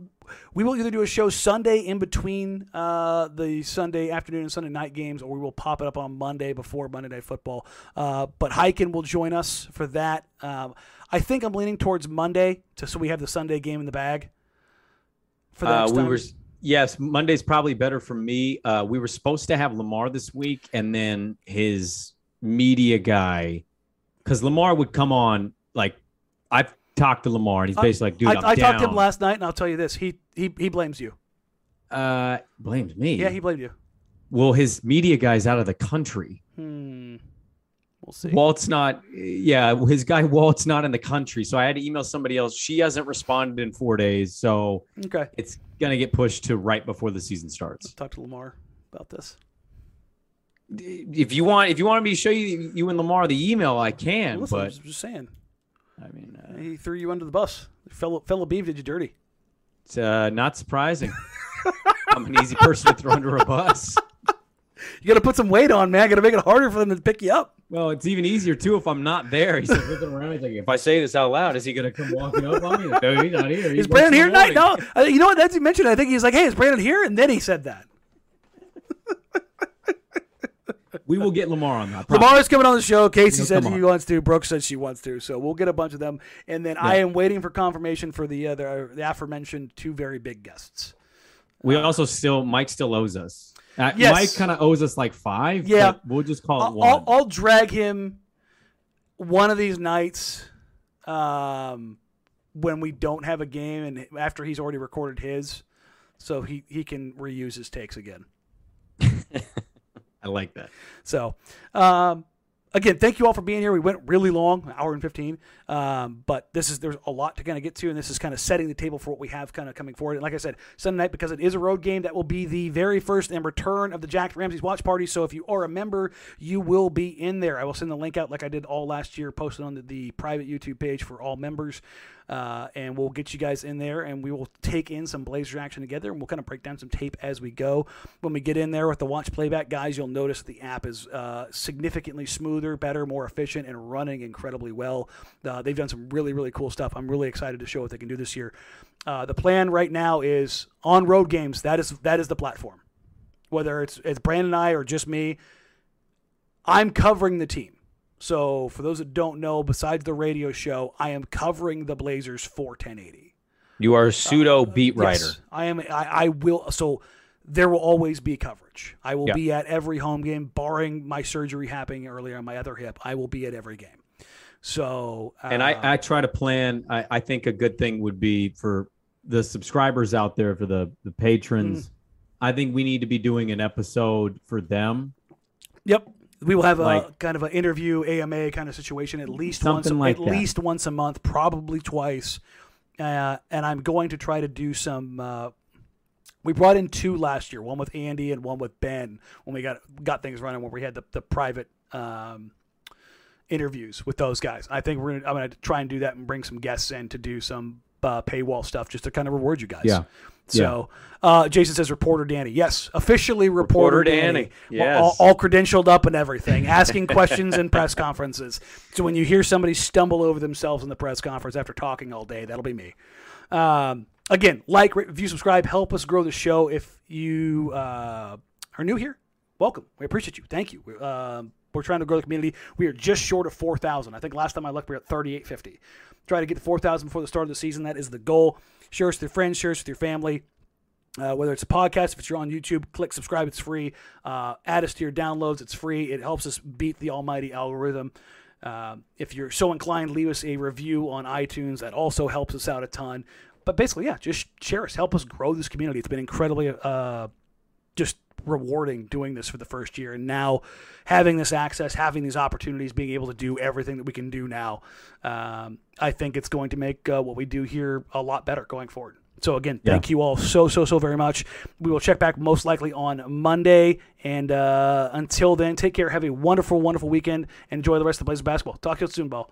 we will either do a show Sunday in between uh, the Sunday afternoon and Sunday night games, or we will pop it up on Monday before Monday Night Football. Uh, but Highkin will join us for that. Um, I think I'm leaning towards Monday, to, so we have the Sunday game in the bag. For the Uh, next we time. were yes, Monday's probably better for me. Uh, we were supposed to have Lamar this week, and then his media guy, because Lamar would come on. Like I've talked to Lamar, and he's basically like, "Dude, I, I talked to him last night, and I'll tell you this: he he he blames you. Uh, blames me. Yeah, he blamed you. well, his media guy's out of the country. Hmm. We'll see. Walt's not, yeah, his guy Walt's not in the country. So I had to email somebody else. She hasn't responded in four days. So okay. it's going to get pushed to right before the season starts. Talk to Lamar about this. If you want, if you want me to show you, you and Lamar the email, I can. Listen, but I'm just saying. I mean, uh, He threw you under the bus. Fellow fellow Beav did you dirty. it's uh, not surprising. I'm an easy person to throw under a bus. You got to put some weight on, man. Got to make it harder for them to pick you up. Well, it's even easier too if I'm not there. He's like looking around. He's like, if I say this out loud, is he gonna come walking up on me? No, he's not here. He Is Brandon here tonight? No. I, you know what? That's you mentioned. I think he's like, "Hey, is Brandon here?" And then he said that. We will get Lamar on that. I promise. Lamar's coming on the show. Casey He'll said he on. wants to. Brooke said she wants to. So we'll get a bunch of them. And then I am waiting for confirmation for the other the aforementioned two very big guests. We also still Mike still owes us. Uh, Yes. Mike kind of owes us like five. Yeah. but we'll just call it I'll, one. I'll, I'll drag him one of these nights um, when we don't have a game and after he's already recorded his, so he, he can reuse his takes again. I like that. So, um, again, thank you all for being here. We went really long, an hour and fifteen, um, but this is there's a lot to kind of get to, and this is kind of setting the table for what we have kind of coming forward. And like I said, Sunday night because it is a road game, that will be the very first and return of the Jack Ramsay's watch party. So if you are a member, you will be in there. I will send the link out like I did all last year, posted on the, the private YouTube page for all members. Uh, and we'll get you guys in there and we will take in some Blazer action together and we'll kind of break down some tape as we go. When we get in there with the watch playback guys, you'll notice the app is uh, significantly smoother, better, more efficient, and running incredibly well. Uh, they've done some really, really cool stuff. I'm really excited to show what they can do this year. Uh, the plan right now is on road games. That is that is the platform. Whether it's it's Brandon and I or just me, I'm covering the team. So for those that don't know, besides the radio show, I am covering the Blazers for 1080. You are a pseudo beat writer. Yes, I am. I, I will. So there will always be coverage. I will Yeah. be at every home game, barring my surgery happening earlier on my other hip. I will be at every game. So uh, And I, I try to plan. I, I think a good thing would be for the subscribers out there, for the the patrons. Mm-hmm. I think we need to be doing an episode for them. Yep. We will have a Like- kind of an interview AMA kind of situation at least once like at that. least once a month, probably twice. Uh, and I'm going to try to do some. Uh, we brought in two last year, one with Andy and one with Ben when we got got things running when we had the the private um, interviews with those guys. I think we're gonna, I'm going to try and do that and bring some guests in to do some uh, paywall stuff just to kind of reward you guys. Yeah. So, uh, Jason says, "Reporter Danny, yes, officially reporter, Reporter Danny, Danny, yes. all, all credentialed up and everything, asking questions in press conferences. So when you hear somebody stumble over themselves in the press conference after talking all day, that'll be me. Um, again, like, review, subscribe, help us grow the show. If you uh, are new here, welcome. We appreciate you. Thank you. Um, we're trying to grow the community. We are just short of 4,000. I think last time I looked, we were at 3,850. Try to get to 4,000 before the start of the season. That is the goal. Share us with your friends, share us with your family. Uh, whether it's a podcast, if it's you're on YouTube, click subscribe. It's free. Uh, add us to your downloads. It's free. It helps us beat the almighty algorithm. Um, if you're so inclined, leave us a review on iTunes. That also helps us out a ton. But basically, yeah, just share us. Help us grow this community. It's been incredibly uh, just rewarding doing this for the first year. And now having this access, having these opportunities, being able to do everything that we can do now, um, I think it's going to make uh, what we do here a lot better going forward. So again, thank you all so so so very much. We will check back most likely on Monday, and uh, until then, take care. Have a wonderful wonderful weekend. Enjoy the rest of the Blazers basketball. Talk to you soon, ball.